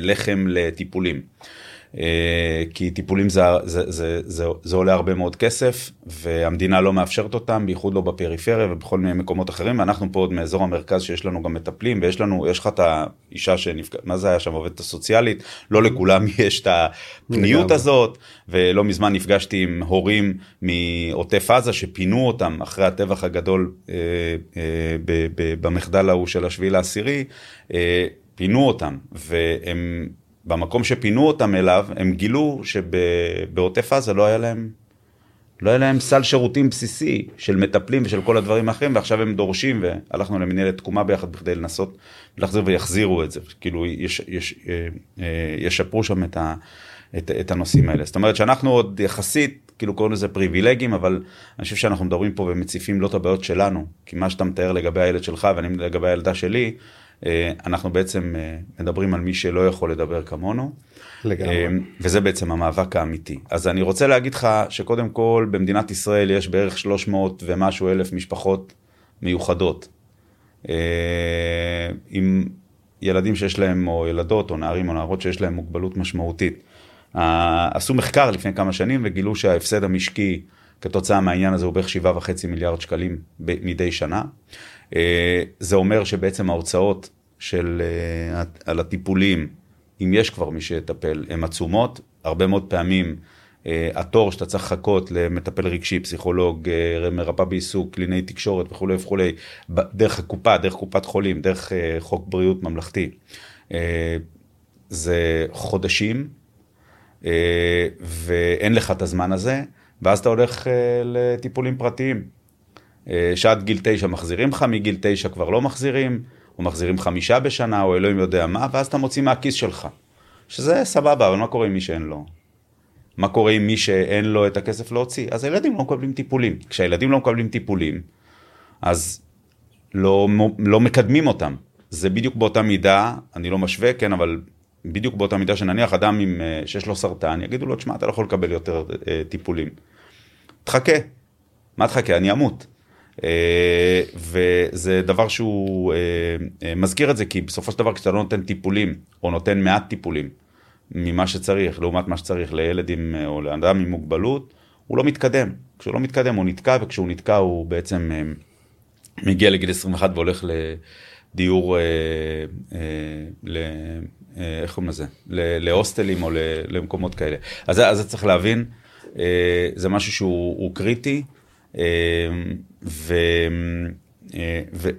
לחם לטיפולים. אה, כי טיפולים זה, זה, זה, זה, זה עולה הרבה מאוד כסף, והמדינה לא מאפשרת אותם, בייחוד לא בפריפריה ובכל מיני מקומות אחרים, ואנחנו פה עוד מאזור המרכז שיש לנו גם מטפלים, ויש לנו, יש לך את האישה שנפגע, מה זה היה שם, עובדת הסוציאלית, לא לכולם יש את הפניות הזאת, ולא מזמן נפגשתי עם הורים מעוטף עזה שפינו אותם אחרי הטבח הגדול אה, אה, ב, ב, במחדל ההוא של השביעי לעשירי, אה, פינו אותם, והם... במקום שפינו אותם אליו, הם גילו שבעוטף עזה לא היה להם, לא היה להם סל שירותים בסיסי של מטפלים ושל כל הדברים האחרים, ועכשיו הם דורשים, והלכנו למנהלת תקומה ביחד בכדי לנסות להחזיר ויחזירו את זה, כאילו יש, יש, אה, אה, ישפרו שם את, ה, את, את הנושאים האלה. זאת אומרת שאנחנו עוד יחסית, כאילו קוראים לזה פריבילגים, אבל אני חושב שאנחנו מדברים פה ומציפים לא את הבעיות שלנו, כי מה שאתה מתאר לגבי הילד שלך ואני לגבי הילדה שלי, אנחנו בעצם אה, מדברים על מי שלא יכול לדבר כמונו. לגמרי. אה, וזה בעצם המאבק האמיתי. אז אני רוצה להגיד לך שקודם כל במדינת ישראל יש בערך 300 ומשהו אלף משפחות מיוחדות. עם ילדים שיש להם, או ילדות, או נערים או נערות שיש להם מוגבלות משמעותית. עשו מחקר לפני כמה שנים וגילו שההפסד המשקי כתוצאה מהעניין הזה הוא בערך 7.5 מיליארד שקלים מדי שנה. אה, זה אומר שבעצם ההוצאות של, אה, על הטיפולים, אם יש כבר מי שיטפל, הן עצומות. הרבה מאוד פעמים אה, התור שאתה צריך לחכות למטפל רגשי, פסיכולוג, מרפא בעיסוק, קליני תקשורת וכולי וכולי, דרך הקופה, דרך קופת חולים, דרך חוק בריאות ממלכתי, זה חודשים, ואין לך את הזמן הזה, ואז אתה הולך לטיפולים פרטיים. אה, שעד גיל תשע מחזירים לך, מגיל תשע כבר לא מחזירים, או מחזירים חמישה בשנה, או אלוהים יודע מה, ואז אתה מוציא מהכיס שלך. שזה סבבה, אבל מה קורה עם מי שאין לו? מה קורה עם מי שאין לו את הכסף להוציא? אז הילדים לא מקבלים טיפולים. כשהילדים לא מקבלים טיפולים, אז לא, לא מקדמים אותם. זה בדיוק באותה מידה, אני לא משווה, כן, אבל בדיוק באותה מידה שנניח אדם עם, אה, שיש לו סרטן, יגידו לו, תשמע, אתה לא יכול לקבל יותר אה, טיפולים. תחכה. מה תחכה? אני אמות. אה, וזה דבר שהוא מזכיר את זה, כי בסופו של דבר כשאתה לא נותן טיפולים, או נותן מעט טיפולים ממה שצריך, לעומת מה שצריך לילד עם, או לאדם עם מוגבלות, הוא לא מתקדם. כשהוא לא מתקדם הוא נתקע, וכשהוא נתקע הוא בעצם מגיע לגיל 21 והולך לדיור, ל... אה, איך קוראים לזה? להוסטלים או למקומות כאלה. אז, אז צריך להבין, אה, זה משהו שהוא קריטי, אה, ו, ו,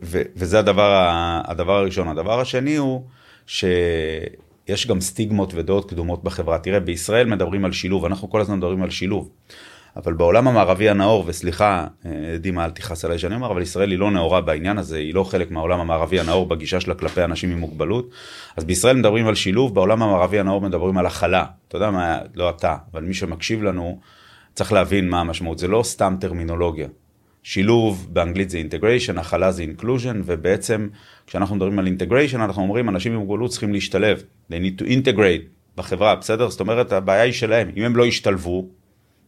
ו, וזה הדבר, הדבר הראשון. הדבר השני הוא שיש גם סטיגמות ודעות קדומות בחברה. תראה, בישראל מדברים על שילוב, אנחנו כל הזמן מדברים על שילוב. אבל בעולם המערבי הנאור, וסליחה, אה, דימה, אל תכעס עליי שאני אומר, אבל ישראל היא לא נאורה בעניין הזה, היא לא חלק מהעולם המערבי הנאור בגישה שלה כלפי אנשים עם מוגבלות. אז בישראל מדברים על שילוב, בעולם המערבי הנאור מדברים על הכלה. אתה יודע מה, לא אתה, אבל מי שמקשיב לנו, צריך להבין מה המשמעות. זה לא סתם טרמינולוגיה. שילוב באנגלית זה integration, הכלה זה inclusion, ובעצם כשאנחנו מדברים על integration, אנחנו אומרים אנשים עם מוגבלות צריכים להשתלב. They need to integrate בחברה, בסדר? זאת אומרת, הבעיה היא שלהם. אם הם לא ישתלבו,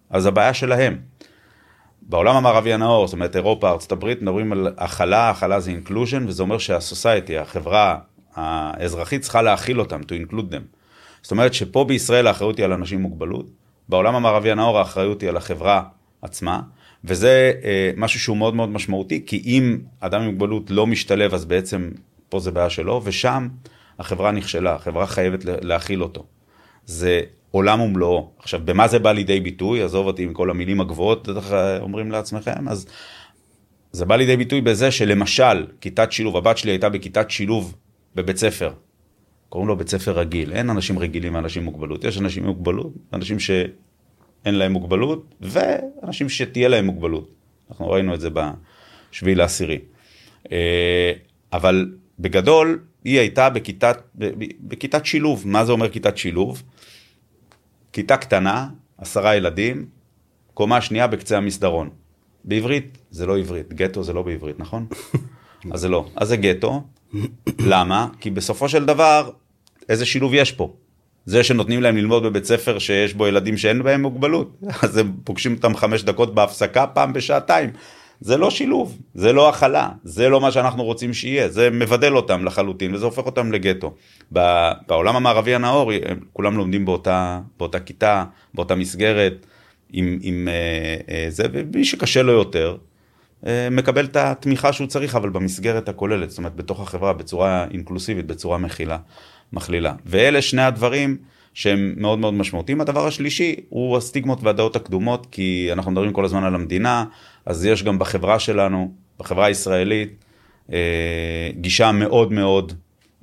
אז הבעיה שלהם. בעולם המערבי הנאור, זאת אומרת אירופה, ארצות הברית, מדברים על הכלה, הכלה זה inclusion, וזה אומר שה society, החברה האזרחית צריכה להכיל אותם, to include them. זאת אומרת שפה בישראל האחריות היא על אנשים עם מוגבלות, בעולם המערבי הנאור האחריות היא על החברה עצמה, וזה אה, משהו שהוא מאוד מאוד משמעותי, כי אם אדם עם מוגבלות לא משתלב, אז בעצם פה זה בעיה שלו, ושם החברה נכשלה, החברה חייבת להכיל אותו. זה עולם ומלואו. עכשיו, במה זה בא לידי ביטוי? עזוב אותי עם כל המילים הגבוהות, בטח אומרים לעצמכם, אז זה בא לידי ביטוי בזה שלמשל, כיתת שילוב, הבת שלי הייתה בכיתת שילוב בבית ספר. קוראים לו בית ספר רגיל, אין אנשים רגילים ואנשים עם מוגבלות, יש אנשים עם מוגבלות, אנשים שאין להם מוגבלות, ואנשים שתהיה להם מוגבלות. אנחנו ראינו את זה בשביעי לעשירי. אה, אבל בגדול, היא הייתה בכיתת, בכיתת שילוב. מה זה אומר כיתת שילוב? כיתה קטנה, עשרה ילדים, קומה שנייה בקצה המסדרון. בעברית זה לא עברית, גטו זה לא בעברית, נכון? אז זה לא. אז זה גטו. למה? כי בסופו של דבר, איזה שילוב יש פה? זה שנותנים להם ללמוד בבית ספר שיש בו ילדים שאין בהם מוגבלות, אז הם פוגשים אותם חמש דקות בהפסקה פעם בשעתיים. זה לא שילוב, זה לא הכלה, זה לא מה שאנחנו רוצים שיהיה, זה מבדל אותם לחלוטין וזה הופך אותם לגטו. בעולם המערבי הנאור כולם לומדים באותה, באותה כיתה, באותה מסגרת, עם, עם אה, אה, זה, ומי שקשה לו יותר, אה, מקבל את התמיכה שהוא צריך, אבל במסגרת הכוללת, זאת אומרת בתוך החברה, בצורה אינקלוסיבית, בצורה מכילה, מכלילה. ואלה שני הדברים שהם מאוד מאוד משמעותיים. הדבר השלישי הוא הסטיגמות והדעות הקדומות, כי אנחנו מדברים כל הזמן על המדינה, אז יש גם בחברה שלנו, בחברה הישראלית, אה, גישה מאוד מאוד,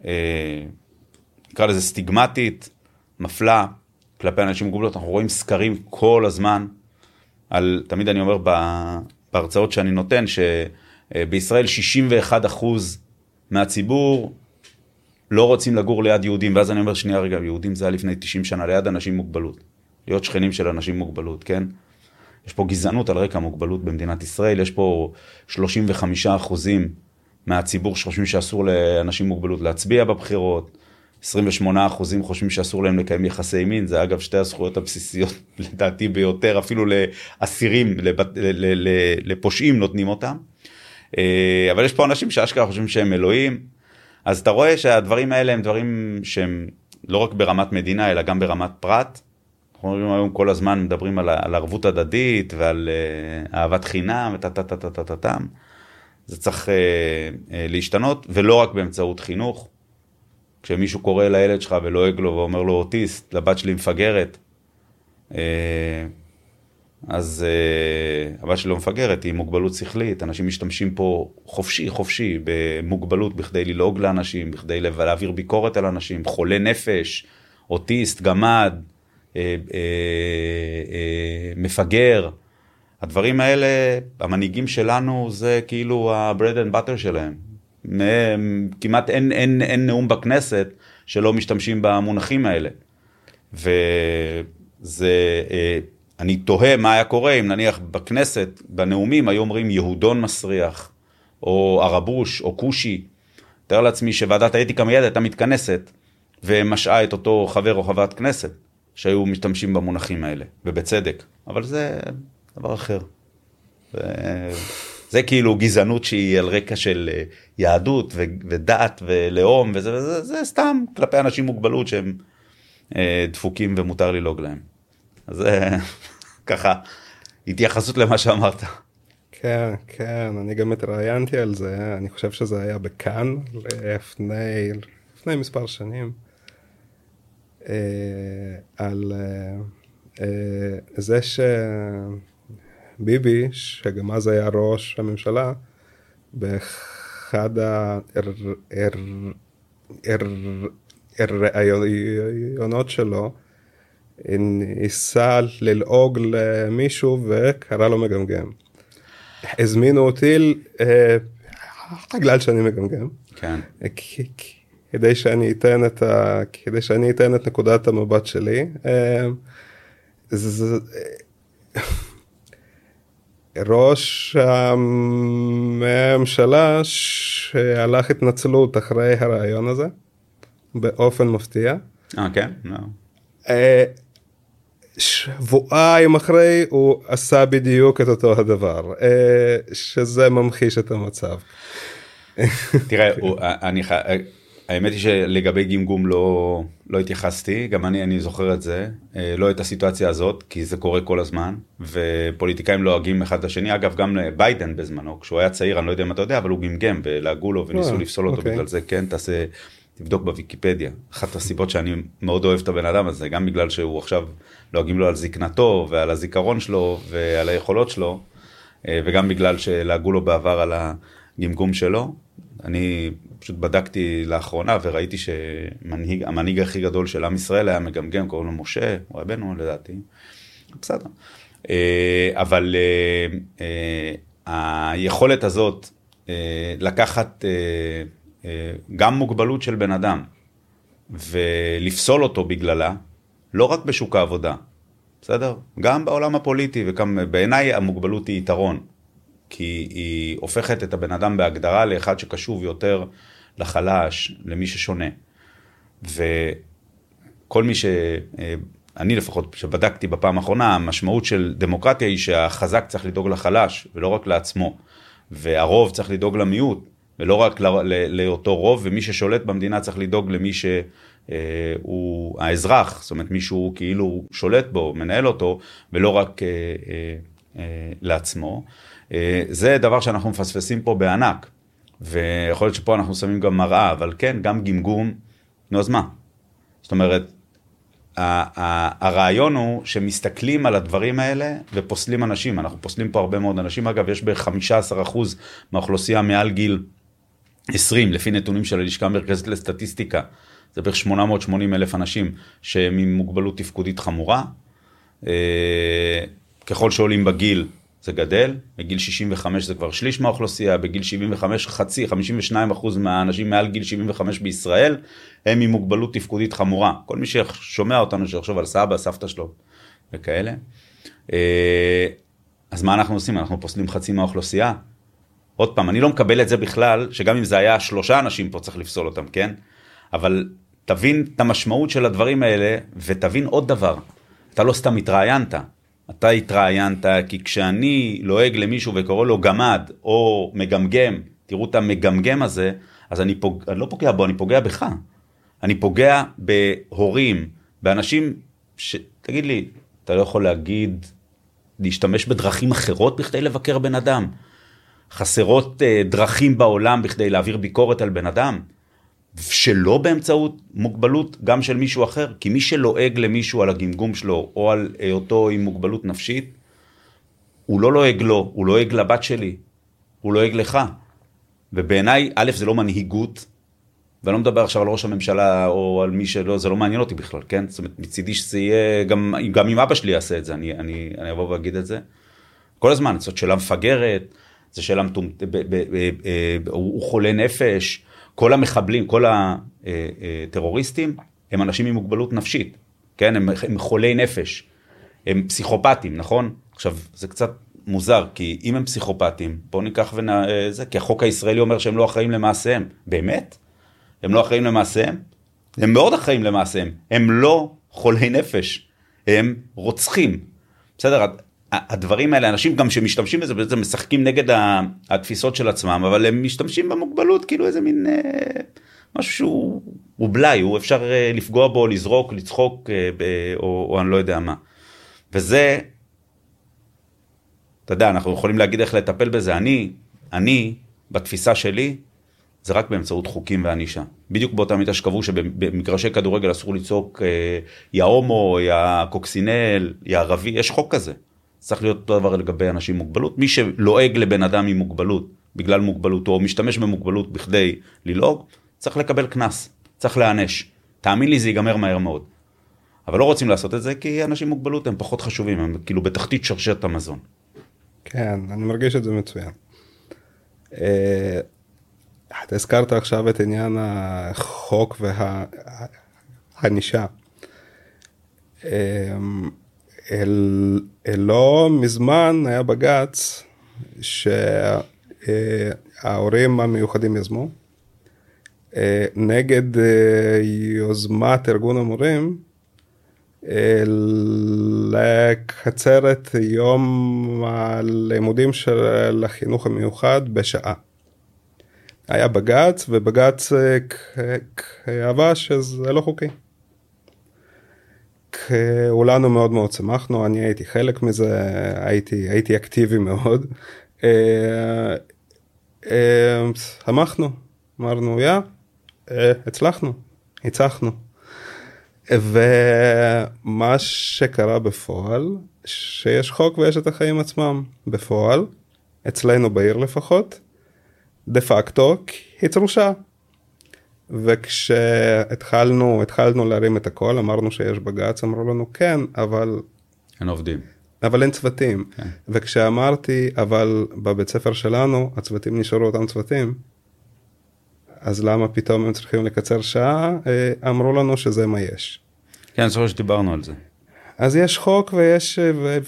אה, נקרא לזה סטיגמטית, מפלה, כלפי אנשים עם מוגבלות. אנחנו רואים סקרים כל הזמן, על, תמיד אני אומר בהרצאות שאני נותן, שבישראל 61 מהציבור לא רוצים לגור ליד יהודים, ואז אני אומר, שנייה רגע, יהודים זה היה לפני 90 שנה, ליד אנשים עם מוגבלות. להיות שכנים של אנשים עם מוגבלות, כן? יש פה גזענות על רקע מוגבלות במדינת ישראל, יש פה 35 אחוזים מהציבור שחושבים שאסור לאנשים עם מוגבלות להצביע בבחירות, 28 אחוזים חושבים שאסור להם לקיים יחסי מין, זה אגב שתי הזכויות הבסיסיות לדעתי ביותר, אפילו לאסירים, לפושעים נותנים אותם. אה, אבל יש פה אנשים שאשכרה חושבים שהם אלוהים, אז אתה רואה שהדברים האלה הם דברים שהם לא רק ברמת מדינה, אלא גם ברמת פרט. אנחנו רואים היום כל הזמן מדברים על, על ערבות הדדית ועל uh, אהבת חינם וטה טה טה טה טה טה טם. זה צריך uh, uh, להשתנות, ולא רק באמצעות חינוך. כשמישהו קורא לילד שלך ולועג לו ואומר לו אוטיסט, לבת שלי מפגרת, uh, אז uh, הבת שלי לא מפגרת, היא מוגבלות שכלית, אנשים משתמשים פה חופשי חופשי במוגבלות בכדי ללעוג לאנשים, בכדי להעביר ביקורת על אנשים, חולה נפש, אוטיסט, גמד, uh, uh, uh, מפגר. הדברים האלה, המנהיגים שלנו זה כאילו ה-bread and butter שלהם. כמעט אין, אין, אין נאום בכנסת שלא משתמשים במונחים האלה. וזה... אני תוהה מה היה קורה אם נניח בכנסת, בנאומים היו אומרים יהודון מסריח, או ערבוש, או כושי. תאר לעצמי שוועדת האתיקה מיד הייתה מתכנסת ומשעה את אותו חבר או חברת כנסת שהיו משתמשים במונחים האלה, ובצדק. אבל זה דבר אחר. ו... זה כאילו גזענות שהיא על רקע של אה, יהדות ו- ודת ולאום וזה, וזה זה סתם כלפי אנשים מוגבלות שהם אה, דפוקים ומותר ללעוג להם. אז ככה התייחסות למה שאמרת. כן, כן, אני גם התראיינתי על זה, אני חושב שזה היה בכאן לפני, לפני מספר שנים, אה, על אה, אה, זה שביבי, שגם אז היה ראש הממשלה, באחד הראיונות שלו, ניסה ללעוג למישהו וקרא לו מגמגם. הזמינו אותי אה, בגלל שאני מגמגם. כן. כדי שאני אתן את ה... כדי שאני אתן את נקודת המבט שלי. אה, ראש הממשלה שהלך התנצלות אחרי הרעיון הזה באופן מפתיע. אה כן? לא. שבועיים אחרי הוא עשה בדיוק את אותו הדבר, אה, שזה ממחיש את המצב. תראה, אני חייב, האמת היא שלגבי גמגום לא, לא התייחסתי, גם אני, אני זוכר את זה, אה, לא את הסיטואציה הזאת, כי זה קורה כל הזמן, ופוליטיקאים לועגים אחד לשני, אגב גם ביידן בזמנו, כשהוא היה צעיר, אני לא יודע אם אתה יודע, אבל הוא גמגם ולעגו לו וניסו אה, לפסול אותו אוקיי. בגלל זה, כן, תעשה, תבדוק בוויקיפדיה. אחת הסיבות שאני מאוד אוהב את הבן אדם הזה, גם בגלל שהוא עכשיו לועגים לו על זקנתו ועל הזיכרון שלו ועל היכולות שלו, אה, וגם בגלל שלעגו לו בעבר על הגמגום שלו. אני פשוט בדקתי לאחרונה וראיתי שהמנהיג הכי גדול של עם ישראל היה מגמגם, קוראים לו משה, הוא רבנו לדעתי. בסדר. אה, אבל אה, היכולת הזאת לקחת גם מוגבלות של בן אדם ולפסול אותו בגללה, לא רק בשוק העבודה, בסדר? גם בעולם הפוליטי, וגם בעיניי המוגבלות היא יתרון, כי היא הופכת את הבן אדם בהגדרה לאחד שקשוב יותר לחלש, למי ששונה. וכל מי ש... אני לפחות, שבדקתי בפעם האחרונה, המשמעות של דמוקרטיה היא שהחזק צריך לדאוג לחלש, ולא רק לעצמו. והרוב צריך לדאוג למיעוט, ולא רק לאותו רוב, ומי ששולט במדינה צריך לדאוג למי ש... אה, האזרח, זאת אומרת מישהו כאילו שולט בו, מנהל אותו, ולא רק אה, אה, לעצמו. זה דבר שאנחנו מפספסים פה בענק, ויכול להיות שפה אנחנו שמים גם מראה, אבל כן, גם גמגום, נו אז מה? זאת אומרת, הרעיון הוא שמסתכלים על הדברים האלה ופוסלים אנשים, אנחנו פוסלים פה הרבה מאוד אנשים, אגב יש בערך 15% מהאוכלוסייה מעל גיל 20, לפי נתונים של הלשכה המרכזית לסטטיסטיקה, זה בערך 880 אלף אנשים שהם עם מוגבלות תפקודית חמורה. אה, ככל שעולים בגיל זה גדל, בגיל 65 זה כבר שליש מהאוכלוסייה, בגיל 75 חצי, 52 אחוז מהאנשים מעל גיל 75 בישראל הם עם מוגבלות תפקודית חמורה. כל מי ששומע אותנו שיחשוב על סבא, סבתא שלו וכאלה. אה, אז מה אנחנו עושים? אנחנו פוסלים חצי מהאוכלוסייה. עוד פעם, אני לא מקבל את זה בכלל, שגם אם זה היה שלושה אנשים פה צריך לפסול אותם, כן? אבל תבין את המשמעות של הדברים האלה, ותבין עוד דבר, אתה לא סתם התראיינת, אתה התראיינת כי כשאני לועג למישהו וקורא לו גמד או מגמגם, תראו את המגמגם הזה, אז אני, פוג... אני לא פוגע בו, אני פוגע בך. אני פוגע בהורים, באנשים ש... תגיד לי, אתה לא יכול להגיד, להשתמש בדרכים אחרות בכדי לבקר בן אדם? חסרות uh, דרכים בעולם בכדי להעביר ביקורת על בן אדם? שלא באמצעות מוגבלות גם של מישהו אחר, כי מי שלועג למישהו על הגמגום שלו או על היותו עם מוגבלות נפשית, הוא לא לועג לו, הוא לועג לבת שלי, הוא לועג לך. ובעיניי, א', זה לא מנהיגות, ואני לא מדבר עכשיו על ראש הממשלה או על מי שלא, זה לא מעניין אותי בכלל, כן? זאת אומרת, מצידי שזה יהיה, גם, גם אם אבא שלי יעשה את זה, אני, אני, אני אבוא ואגיד את זה. כל הזמן, זאת שאלה מפגרת, זו שאלה מטומטמת, הוא חולה נפש, כל המחבלים, כל הטרוריסטים, הם אנשים עם מוגבלות נפשית, כן? הם, הם חולי נפש, הם פסיכופטים, נכון? עכשיו, זה קצת מוזר, כי אם הם פסיכופטים, בואו ניקח וזה, כי החוק הישראלי אומר שהם לא אחראים למעשיהם. באמת? הם לא אחראים למעשיהם? הם מאוד אחראים למעשיהם. הם לא חולי נפש, הם רוצחים. בסדר, הדברים האלה, אנשים גם שמשתמשים בזה, בעצם משחקים נגד התפיסות של עצמם, אבל הם משתמשים במוגבלות כאילו איזה מין אה, משהו שהוא בלאי, הוא אפשר אה, לפגוע בו, לזרוק, לצחוק, אה, ב, או, או אני לא יודע מה. וזה, אתה יודע, אנחנו יכולים להגיד איך לטפל בזה. אני, אני, בתפיסה שלי, זה רק באמצעות חוקים וענישה. בדיוק באותה מידה שקבעו שבמגרשי כדורגל אסור לצעוק יא הומו, יא קוקסינל, יא ערבי, יש חוק כזה. צריך להיות אותו דבר לגבי אנשים עם מוגבלות. מי שלועג לבן אדם עם מוגבלות בגלל מוגבלותו, או משתמש במוגבלות בכדי ללעוג, צריך לקבל קנס, צריך להיענש. תאמין לי, זה ייגמר מהר מאוד. אבל לא רוצים לעשות את זה כי אנשים עם מוגבלות הם פחות חשובים, הם כאילו בתחתית שרשרת המזון. כן, אני מרגיש את זה מצוין. אה, אתה הזכרת עכשיו את עניין החוק והענישה. אה, אל, לא מזמן היה בג"ץ שההורים המיוחדים יזמו אה, נגד אה, יוזמת ארגון המורים אה, לקצר את יום הלימודים של החינוך המיוחד בשעה. היה בג"ץ ובג"ץ קבע שזה לא חוקי. כולנו מאוד מאוד שמחנו, אני הייתי חלק מזה, הייתי, הייתי אקטיבי מאוד. אה, אה, שמחנו, אמרנו יא, אה, הצלחנו, ניצחנו. ומה שקרה בפועל, שיש חוק ויש את החיים עצמם. בפועל, אצלנו בעיר לפחות, דה פקטו, היא צרושה. וכשהתחלנו התחלנו להרים את הכל אמרנו שיש בג"ץ אמרו לנו כן אבל אין עובדים אבל אין צוותים כן. וכשאמרתי אבל בבית ספר שלנו הצוותים נשארו אותם צוותים. אז למה פתאום הם צריכים לקצר שעה אה, אמרו לנו שזה מה יש. כן אני זוכר שדיברנו על זה. אז יש חוק ויש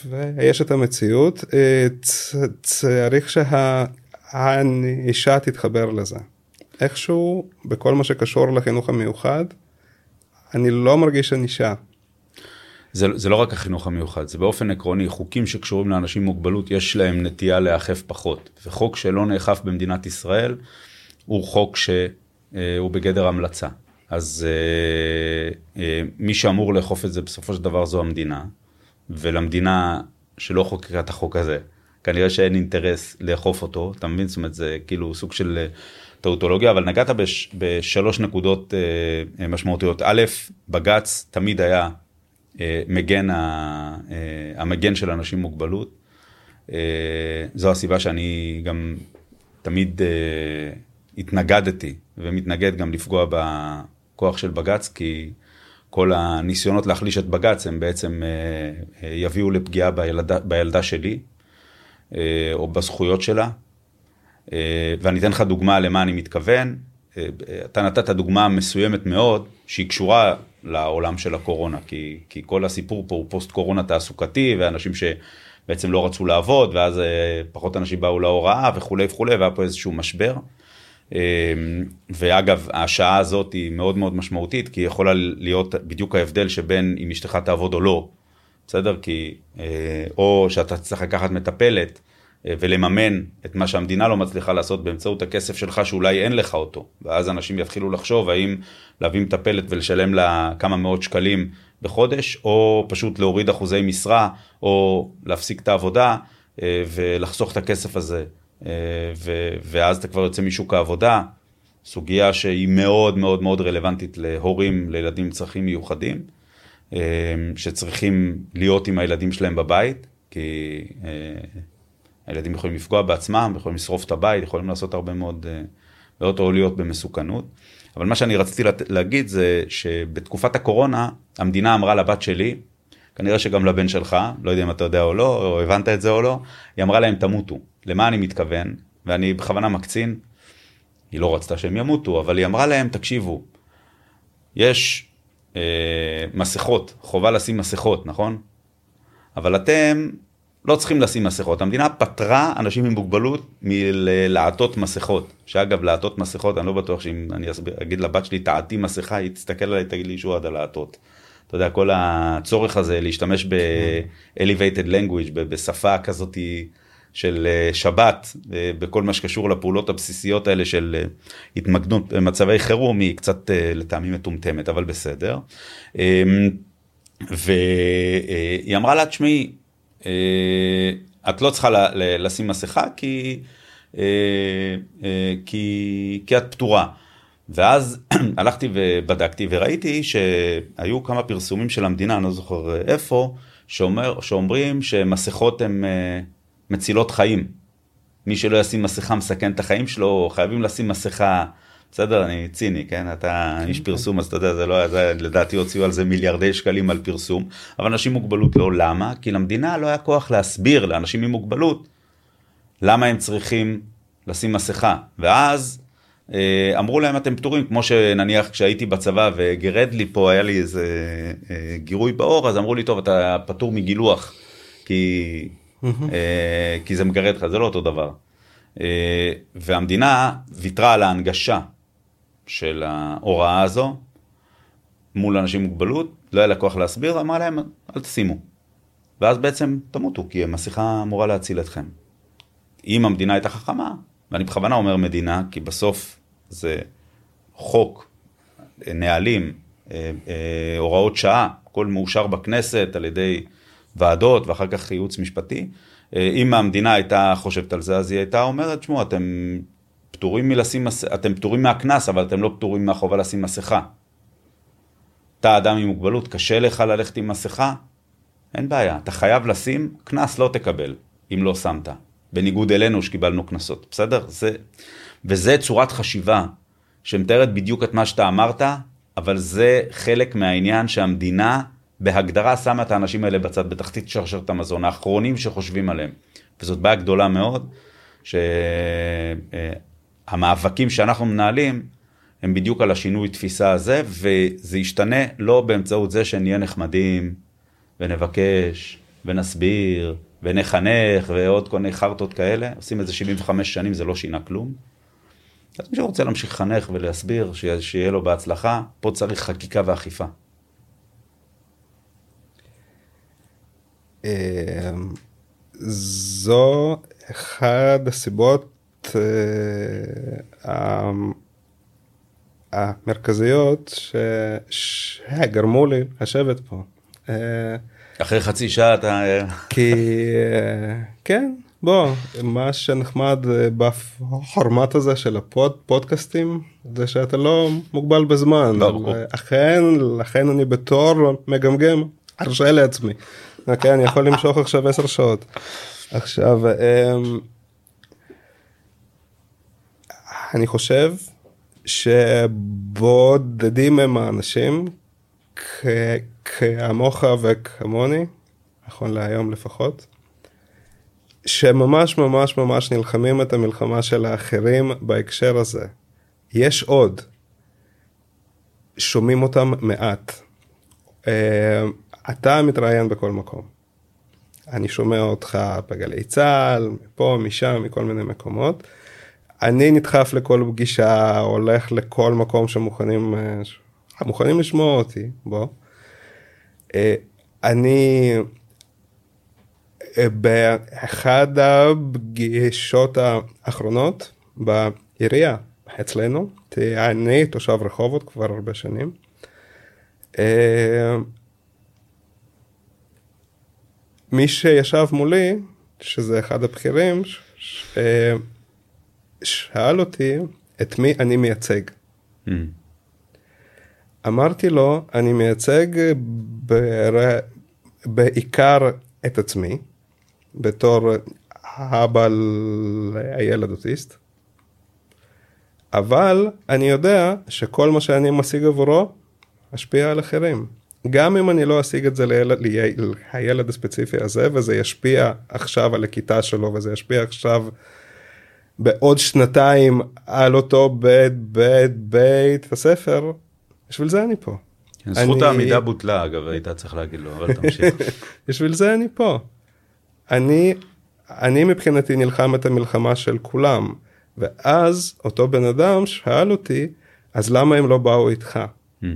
ויש את המציאות אה, צריך שהאישה תתחבר לזה. איכשהו בכל מה שקשור לחינוך המיוחד, אני לא מרגיש ענישה. זה, זה לא רק החינוך המיוחד, זה באופן עקרוני, חוקים שקשורים לאנשים עם מוגבלות, יש להם נטייה להיאכף פחות. וחוק שלא נאכף במדינת ישראל, הוא חוק שהוא אה, בגדר המלצה. אז אה, אה, מי שאמור לאכוף את זה בסופו של דבר זו המדינה, ולמדינה שלא חוקקה את החוק הזה, כנראה שאין אינטרס לאכוף אותו, אתה מבין? זאת אומרת, זה כאילו סוג של טאוטולוגיה, אבל נגעת בש, בשלוש נקודות אה, משמעותיות. א', בג"ץ תמיד היה אה, מגן, ה, אה, המגן של אנשים עם מוגבלות. אה, זו הסיבה שאני גם תמיד אה, התנגדתי ומתנגד גם לפגוע בכוח של בג"ץ, כי כל הניסיונות להחליש את בג"ץ הם בעצם אה, אה, יביאו לפגיעה בילדה, בילדה שלי, אה, או בזכויות שלה. אה, ואני אתן לך דוגמה למה אני מתכוון. אה, אתה נתת דוגמה מסוימת מאוד, שהיא קשורה לעולם של הקורונה, כי, כי כל הסיפור פה הוא פוסט קורונה תעסוקתי, ואנשים שבעצם לא רצו לעבוד, ואז אה, פחות אנשים באו להוראה וכולי וכולי, והיה פה איזשהו משבר. ואגב, השעה הזאת היא מאוד מאוד משמעותית, כי יכולה להיות בדיוק ההבדל שבין אם אשתך תעבוד או לא, בסדר? כי, או שאתה צריך לקחת מטפלת. אה, ולממן את מה שהמדינה לא מצליחה לעשות באמצעות הכסף שלך שאולי אין לך אותו. ואז אנשים יתחילו לחשוב האם להביא מטפלת ולשלם לה כמה מאות שקלים בחודש, או פשוט להוריד אחוזי משרה, או להפסיק את העבודה אה, ולחסוך את הכסף הזה. אה, ואז אתה כבר יוצא משוק העבודה, סוגיה שהיא מאוד מאוד מאוד רלוונטית להורים לילדים עם צרכים מיוחדים, שצריכים להיות עם הילדים שלהם בבית, כי הילדים יכולים לפגוע בעצמם, יכולים לשרוף את הבית, יכולים לעשות הרבה מאוד בעיות או להיות במסוכנות. אבל מה שאני רציתי להגיד זה שבתקופת הקורונה המדינה אמרה לבת שלי, כנראה שגם לבן שלך, לא יודע אם אתה יודע או לא, או הבנת את זה או לא, היא אמרה להם תמותו. למה אני מתכוון? ואני בכוונה מקצין, היא לא רצתה שהם ימותו, אבל היא אמרה להם, תקשיבו, יש אה, מסכות, חובה לשים מסכות, נכון? אבל אתם לא צריכים לשים מסכות. המדינה פטרה אנשים עם מוגבלות מלעטות מסכות. שאגב, לעטות מסכות, אני לא בטוח שאם אני אסביר, אגיד לבת שלי, תעטי מסכה, היא תסתכל עליי, תגיד לי שהוא עד הלעטות. אתה יודע, כל הצורך הזה להשתמש ב-elevated language, בשפה כזאת של אה, שבת, אה, בכל מה שקשור לפעולות הבסיסיות האלה של אה, התמקדות במצבי חירום, היא קצת לטעמי מטומטמת, אבל בסדר. אמ, והיא אמרה לה, תשמעי, את לא צריכה לשים מסכה כי, כי, כי את פתורה. ואז הלכתי ובדקתי וראיתי שהיו כמה פרסומים של המדינה, אני לא זוכר איפה, שאומר, שאומרים שמסכות הן מצילות חיים. מי שלא ישים מסכה מסכן את החיים שלו, חייבים לשים מסכה. בסדר, אני ציני, כן? אתה כן, איש כן. פרסום, אז אתה יודע, זה לא, זה, לדעתי הוציאו על זה מיליארדי שקלים על פרסום, אבל אנשים עם מוגבלות לא, למה? כי למדינה לא היה כוח להסביר לאנשים עם מוגבלות למה הם צריכים לשים מסכה. ואז אה, אמרו להם אתם פטורים, כמו שנניח כשהייתי בצבא וגירד לי פה, היה לי איזה אה, גירוי בעור, אז אמרו לי, טוב, אתה פטור מגילוח, כי, אה, כי זה מגרד לך, זה לא אותו דבר. והמדינה ויתרה על ההנגשה של ההוראה הזו מול אנשים עם מוגבלות, לא היה לה כוח להסביר, אמרה להם, אל תשימו. ואז בעצם תמותו, כי המסכה אמורה להציל אתכם. אם המדינה הייתה חכמה, ואני בכוונה אומר מדינה, כי בסוף זה חוק, נהלים, אה, אה, הוראות שעה, הכל מאושר בכנסת על ידי ועדות ואחר כך ייעוץ משפטי. אה, אם המדינה הייתה חושבת על זה, אז היא הייתה אומרת, תשמעו, אתם פטורים מלשים, אתם פטורים מהקנס, אבל אתם לא פטורים מהחובה לשים מסכה. אתה אדם עם מוגבלות, קשה לך ללכת עם מסכה? אין בעיה, אתה חייב לשים, קנס לא תקבל, אם לא שמת. בניגוד אלינו שקיבלנו קנסות, בסדר? זה, וזה צורת חשיבה שמתארת בדיוק את מה שאתה אמרת, אבל זה חלק מהעניין שהמדינה בהגדרה שמה את האנשים האלה בצד, בתחתית שרשרת המזון, האחרונים שחושבים עליהם. וזאת בעיה גדולה מאוד, שהמאבקים שאנחנו מנהלים הם בדיוק על השינוי תפיסה הזה, וזה ישתנה לא באמצעות זה שנהיה נחמדים ונבקש ונסביר ונחנך ועוד כל מיני חרטות כאלה, עושים את זה 75 שנים, זה לא שינה כלום. אז מי שרוצה להמשיך לחנך ולהסביר, שיהיה לו בהצלחה, פה צריך חקיקה ואכיפה. אמ, זו אחת הסיבות אה, המרכזיות שגרמו לי לשבת פה. אה, אחרי חצי שעה אתה... כי אה, כן, בוא, מה שנחמד בפורמט הזה של הפודקאסטים זה שאתה לא מוגבל בזמן. אכן, לכן אני בתור מגמגם, ארשה לעצמי. אוקיי, אני יכול למשוך עכשיו 10 שעות. עכשיו, אני חושב שבודדים הם האנשים כמוך וכמוני, נכון להיום לפחות, שממש ממש ממש נלחמים את המלחמה של האחרים בהקשר הזה. יש עוד, שומעים אותם מעט. אה, אתה מתראיין בכל מקום. אני שומע אותך בגלי צה"ל, מפה, משם, מכל מיני מקומות. אני נדחף לכל פגישה, הולך לכל מקום שמוכנים, אה, מוכנים לשמוע אותי, בוא. אה, אני אה, באחד הפגישות האחרונות בעירייה אצלנו, אני תושב רחובות כבר הרבה שנים. מי שישב מולי, שזה אחד הבכירים, שאל אותי את מי אני מייצג. Mm. אמרתי לו, אני מייצג בר... בעיקר את עצמי, בתור אבא לילד אוטיסט, אבל אני יודע שכל מה שאני משיג עבורו משפיע על אחרים. גם אם אני לא אשיג את זה לילד, לילד הספציפי הזה, וזה ישפיע עכשיו על הכיתה שלו, וזה ישפיע עכשיו בעוד שנתיים על אותו בית בית בית הספר, בשביל זה אני פה. כן, זכות אני... העמידה בוטלה אגב, היית צריך להגיד לו, אבל תמשיך. בשביל זה אני פה. אני, אני מבחינתי נלחם את המלחמה של כולם, ואז אותו בן אדם שאל אותי, אז למה הם לא באו איתך? Mm.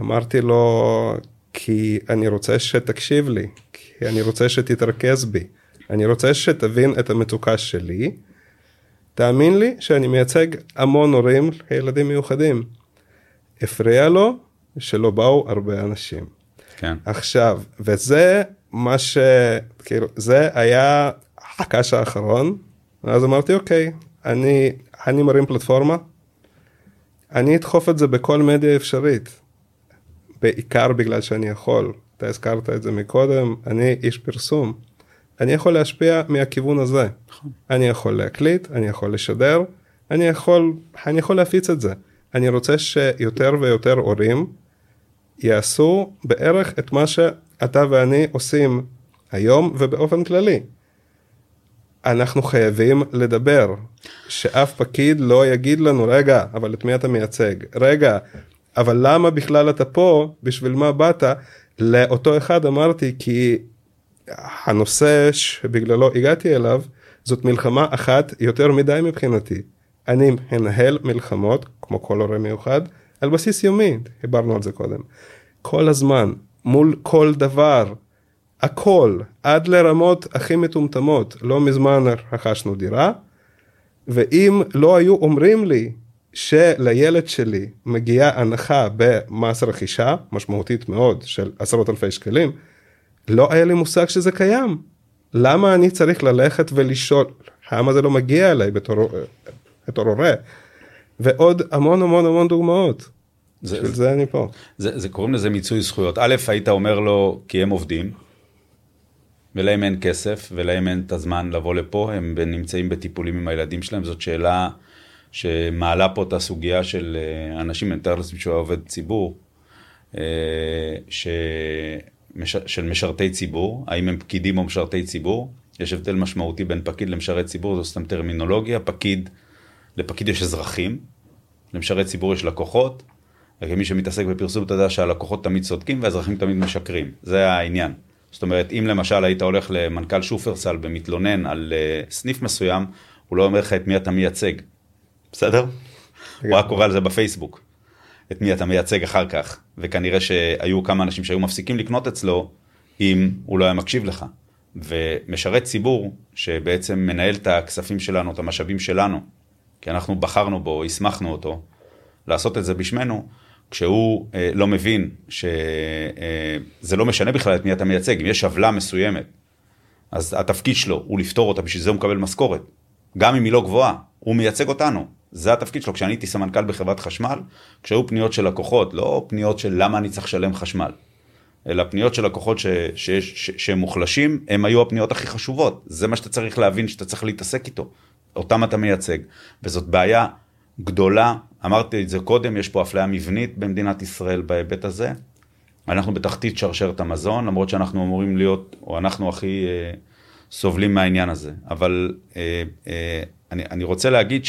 אמרתי לו, כי אני רוצה שתקשיב לי, כי אני רוצה שתתרכז בי, אני רוצה שתבין את המצוקה שלי. תאמין לי שאני מייצג המון הורים לילדים מיוחדים. הפריע לו שלא באו הרבה אנשים. כן. עכשיו, וזה מה ש... כאילו, זה היה הקש האחרון, ואז אמרתי, אוקיי, אני, אני מרים פלטפורמה, אני אדחוף את זה בכל מדיה אפשרית. בעיקר בגלל שאני יכול. אתה הזכרת את זה מקודם, אני איש פרסום. אני יכול להשפיע מהכיוון הזה. נכון. אני יכול להקליט, אני יכול לשדר, אני יכול, אני יכול להפיץ את זה. אני רוצה שיותר ויותר הורים יעשו בערך את מה שאתה ואני עושים היום ובאופן כללי. אנחנו חייבים לדבר, שאף פקיד לא יגיד לנו, רגע, אבל את מי אתה מייצג? רגע, אבל למה בכלל אתה פה? בשביל מה באת? לאותו אחד אמרתי, כי הנושא שבגללו הגעתי אליו, זאת מלחמה אחת יותר מדי מבחינתי. אני מנהל מלחמות, כמו כל הורה מיוחד, על בסיס יומי, דיברנו על זה קודם. כל הזמן, מול כל דבר, הכל, עד לרמות הכי מטומטמות. לא מזמן רכשנו דירה, ואם לא היו אומרים לי שלילד שלי מגיעה הנחה במס רכישה, משמעותית מאוד, של עשרות אלפי שקלים, לא היה לי מושג שזה קיים. למה אני צריך ללכת ולשאול, למה זה לא מגיע אליי בתור, בתור הורה? ועוד המון המון המון דוגמאות. זה, בשביל זה, זה אני פה. זה, זה קוראים לזה מיצוי זכויות. א', היית אומר לו, כי הם עובדים, ולהם אין כסף, ולהם אין את הזמן לבוא לפה, הם נמצאים בטיפולים עם הילדים שלהם, זאת שאלה שמעלה פה את הסוגיה של אה, אנשים, אני מתאר לעצמי שהוא עובד ציבור, אה, ש... של משרתי ציבור, האם הם פקידים או משרתי ציבור, יש הבדל משמעותי בין פקיד למשרת ציבור, זו סתם טרמינולוגיה, פקיד, לפקיד יש אזרחים, למשרת ציבור יש לקוחות, וכמי שמתעסק בפרסום אתה יודע שהלקוחות תמיד צודקים והאזרחים תמיד משקרים, זה העניין. זאת אומרת, אם למשל היית הולך למנכ"ל שופרסל ומתלונן על uh, סניף מסוים, הוא לא אומר לך את מי אתה מייצג, בסדר? הוא רק קורא על זה בפייסבוק. את מי אתה מייצג אחר כך, וכנראה שהיו כמה אנשים שהיו מפסיקים לקנות אצלו אם הוא לא היה מקשיב לך. ומשרת ציבור שבעצם מנהל את הכספים שלנו, את המשאבים שלנו, כי אנחנו בחרנו בו, הסמכנו אותו, לעשות את זה בשמנו, כשהוא אה, לא מבין שזה אה, לא משנה בכלל את מי אתה מייצג, אם יש עוולה מסוימת, אז התפקיד שלו הוא לפתור אותה, בשביל זה הוא מקבל משכורת. גם אם היא לא גבוהה, הוא מייצג אותנו. זה התפקיד שלו. כשאני הייתי סמנכ"ל בחברת חשמל, כשהיו פניות של לקוחות, לא פניות של למה אני צריך לשלם חשמל, אלא פניות של לקוחות ש, ש, ש, שהם מוחלשים, הם היו הפניות הכי חשובות. זה מה שאתה צריך להבין, שאתה צריך להתעסק איתו. אותם אתה מייצג. וזאת בעיה גדולה, אמרתי את זה קודם, יש פה אפליה מבנית במדינת ישראל בהיבט הזה. אנחנו בתחתית שרשרת המזון, למרות שאנחנו אמורים להיות, או אנחנו הכי אה, סובלים מהעניין הזה. אבל אה, אה, אני, אני רוצה להגיד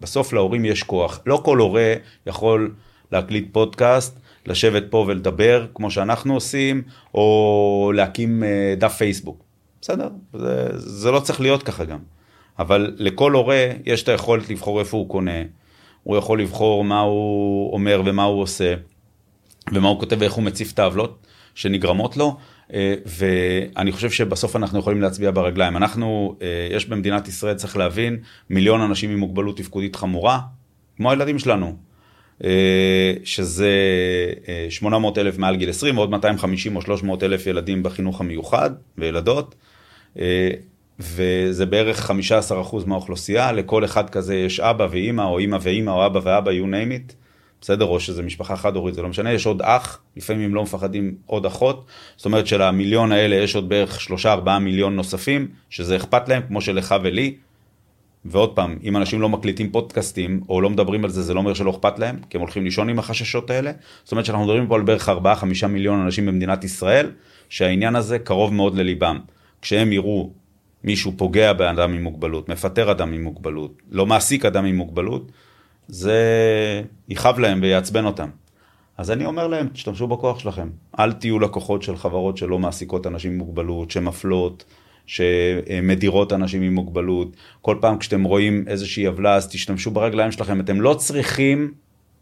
שבסוף להורים יש כוח. לא כל הורה יכול להקליט פודקאסט, לשבת פה ולדבר כמו שאנחנו עושים, או להקים אה, דף פייסבוק. בסדר, זה, זה לא צריך להיות ככה גם. אבל לכל הורה יש את היכולת לבחור איפה הוא קונה, הוא יכול לבחור מה הוא אומר ומה הוא עושה, ומה הוא כותב ואיך הוא מציף את העוולות שנגרמות לו. אה, ואני חושב שבסוף אנחנו יכולים להצביע ברגליים. אנחנו, אה, יש במדינת ישראל, צריך להבין, מיליון אנשים עם מוגבלות תפקודית חמורה, כמו הילדים שלנו, אה, שזה 800 אלף מעל גיל 20, ועוד 250 או 300 אלף ילדים בחינוך המיוחד, וילדות. וזה בערך 15% מהאוכלוסייה, לכל אחד כזה יש אבא ואימא, או אימא ואימא, או אבא ואבא, you name it. בסדר? או שזה משפחה חד-הורית, זה לא משנה, יש עוד אח, לפעמים הם לא מפחדים עוד אחות, זאת אומרת שלמיליון האלה יש עוד בערך שלושה ארבעה מיליון נוספים, שזה אכפת להם, כמו שלך ולי. ועוד פעם, אם אנשים לא מקליטים פודקאסטים, או לא מדברים על זה, זה לא אומר שלא אכפת להם, כי הם הולכים לישון עם החששות האלה. זאת אומרת שאנחנו מדברים פה על בערך 4-5 מיליון אנשים במדינת ישראל, שהעניין הזה קרוב מאוד לליבם. כשהם יראו מישהו פוגע באדם עם מוגבלות, מפטר אדם עם מוגבלות, לא מעסיק אדם עם מוגבלות, זה יכאב להם ויעצבן אותם. אז אני אומר להם, תשתמשו בכוח שלכם. אל תהיו לקוחות של חברות שלא מעסיקות אנשים עם מוגבלות, שמפלות, שמדירות אנשים עם מוגבלות. כל פעם כשאתם רואים איזושהי עוולה אז תשתמשו ברגליים שלכם, אתם לא צריכים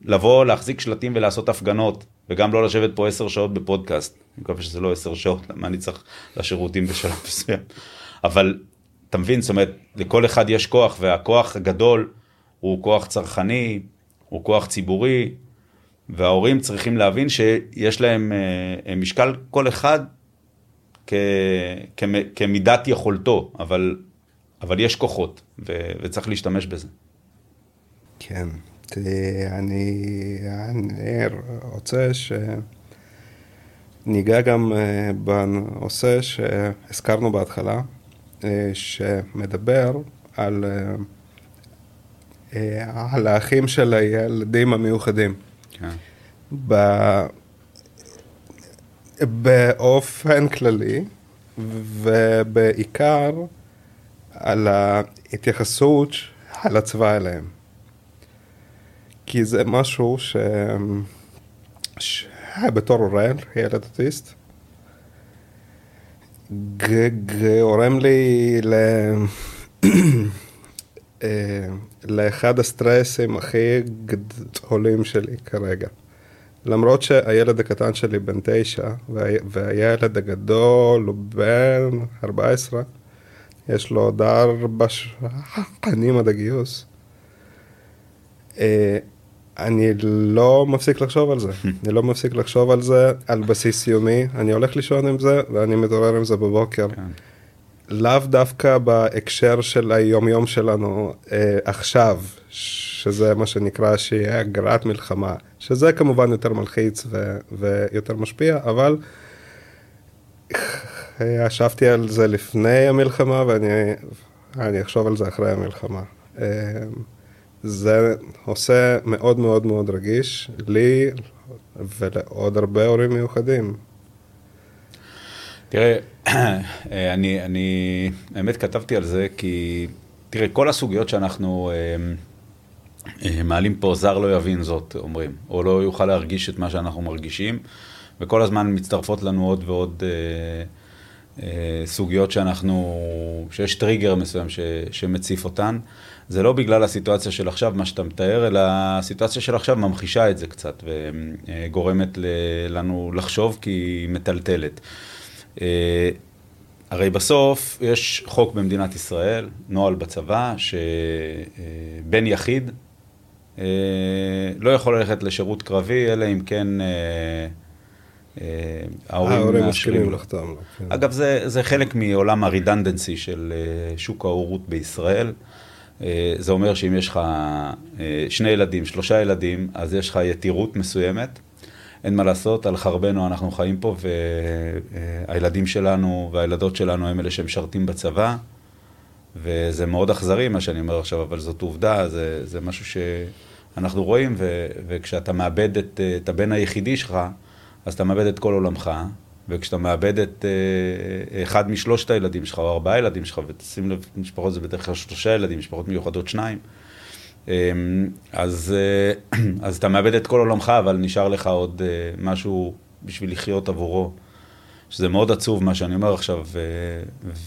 לבוא, להחזיק שלטים ולעשות הפגנות, וגם לא לשבת פה עשר שעות בפודקאסט. אני מקווה שזה לא עשר שעות, למה אני צריך לשירותים בשלב מסוים. אבל אתה מבין, זאת אומרת, לכל אחד יש כוח, והכוח הגדול הוא כוח צרכני, הוא כוח ציבורי, וההורים צריכים להבין שיש להם אה, משקל כל אחד כ, כ, כמידת יכולתו, אבל, אבל יש כוחות, ו, וצריך להשתמש בזה. כן, אני, אני רוצה שניגע גם אה, בנושא שהזכרנו בהתחלה, אה, שמדבר על, על האחים של הילדים המיוחדים. כן. באופן כללי, ובעיקר על ההתייחסות על הצבא אליהם. כי זה משהו ש... שבתור הורה, ילד אוטיסט, גורם לי ל... אה, לאחד הסטרסים הכי גדולים שלי כרגע. למרות שהילד הקטן שלי בן תשע, והילד הגדול הוא בן 14, יש לו עוד ארבע שנים עד הגיוס. אה, אני לא מפסיק לחשוב על זה, אני לא מפסיק לחשוב על זה על בסיס יומי, אני הולך לישון עם זה ואני מתעורר עם זה בבוקר. לאו דווקא בהקשר של היומיום שלנו אה, עכשיו, שזה מה שנקרא שיהיה אגרת מלחמה, שזה כמובן יותר מלחיץ ו- ויותר משפיע, אבל ישבתי על זה לפני המלחמה ואני אחשוב על זה אחרי המלחמה. אה, זה עושה מאוד מאוד מאוד רגיש לי ולעוד הרבה הורים מיוחדים. תראה, אני, אני, האמת כתבתי על זה כי, תראה, כל הסוגיות שאנחנו אה, אה, מעלים פה, זר לא יבין זאת, אומרים, או לא יוכל להרגיש את מה שאנחנו מרגישים, וכל הזמן מצטרפות לנו עוד ועוד אה, אה, סוגיות שאנחנו, שיש טריגר מסוים ש, שמציף אותן. זה לא בגלל הסיטואציה של עכשיו, מה שאתה מתאר, אלא הסיטואציה של עכשיו ממחישה את זה קצת, וגורמת לנו לחשוב כי היא מטלטלת. אה, הרי בסוף יש חוק במדינת ישראל, נוהל בצבא, שבן יחיד אה, לא יכול ללכת לשירות קרבי, אלא אם כן אה, ההורים מסכימים לחתום. כן. אגב, זה, זה חלק מעולם הרידנדנסי של שוק ההורות בישראל. זה אומר שאם יש לך שני ילדים, שלושה ילדים, אז יש לך יתירות מסוימת. אין מה לעשות, על חרבנו אנחנו חיים פה, והילדים שלנו והילדות שלנו הם אלה שמשרתים בצבא, וזה מאוד אכזרי מה שאני אומר עכשיו, אבל זאת עובדה, זה, זה משהו שאנחנו רואים, ו, וכשאתה מאבד את, את הבן היחידי שלך, אז אתה מאבד את כל עולמך, וכשאתה מאבד את אה, אחד משלושת הילדים שלך, או ארבעה ילדים שלך, ותשים לב, משפחות זה בדרך כלל שלושה ילדים, משפחות מיוחדות שניים, אז, אה, אז אתה מאבד את כל עולמך, אבל נשאר לך עוד אה, משהו בשביל לחיות עבורו. שזה מאוד עצוב מה שאני אומר עכשיו,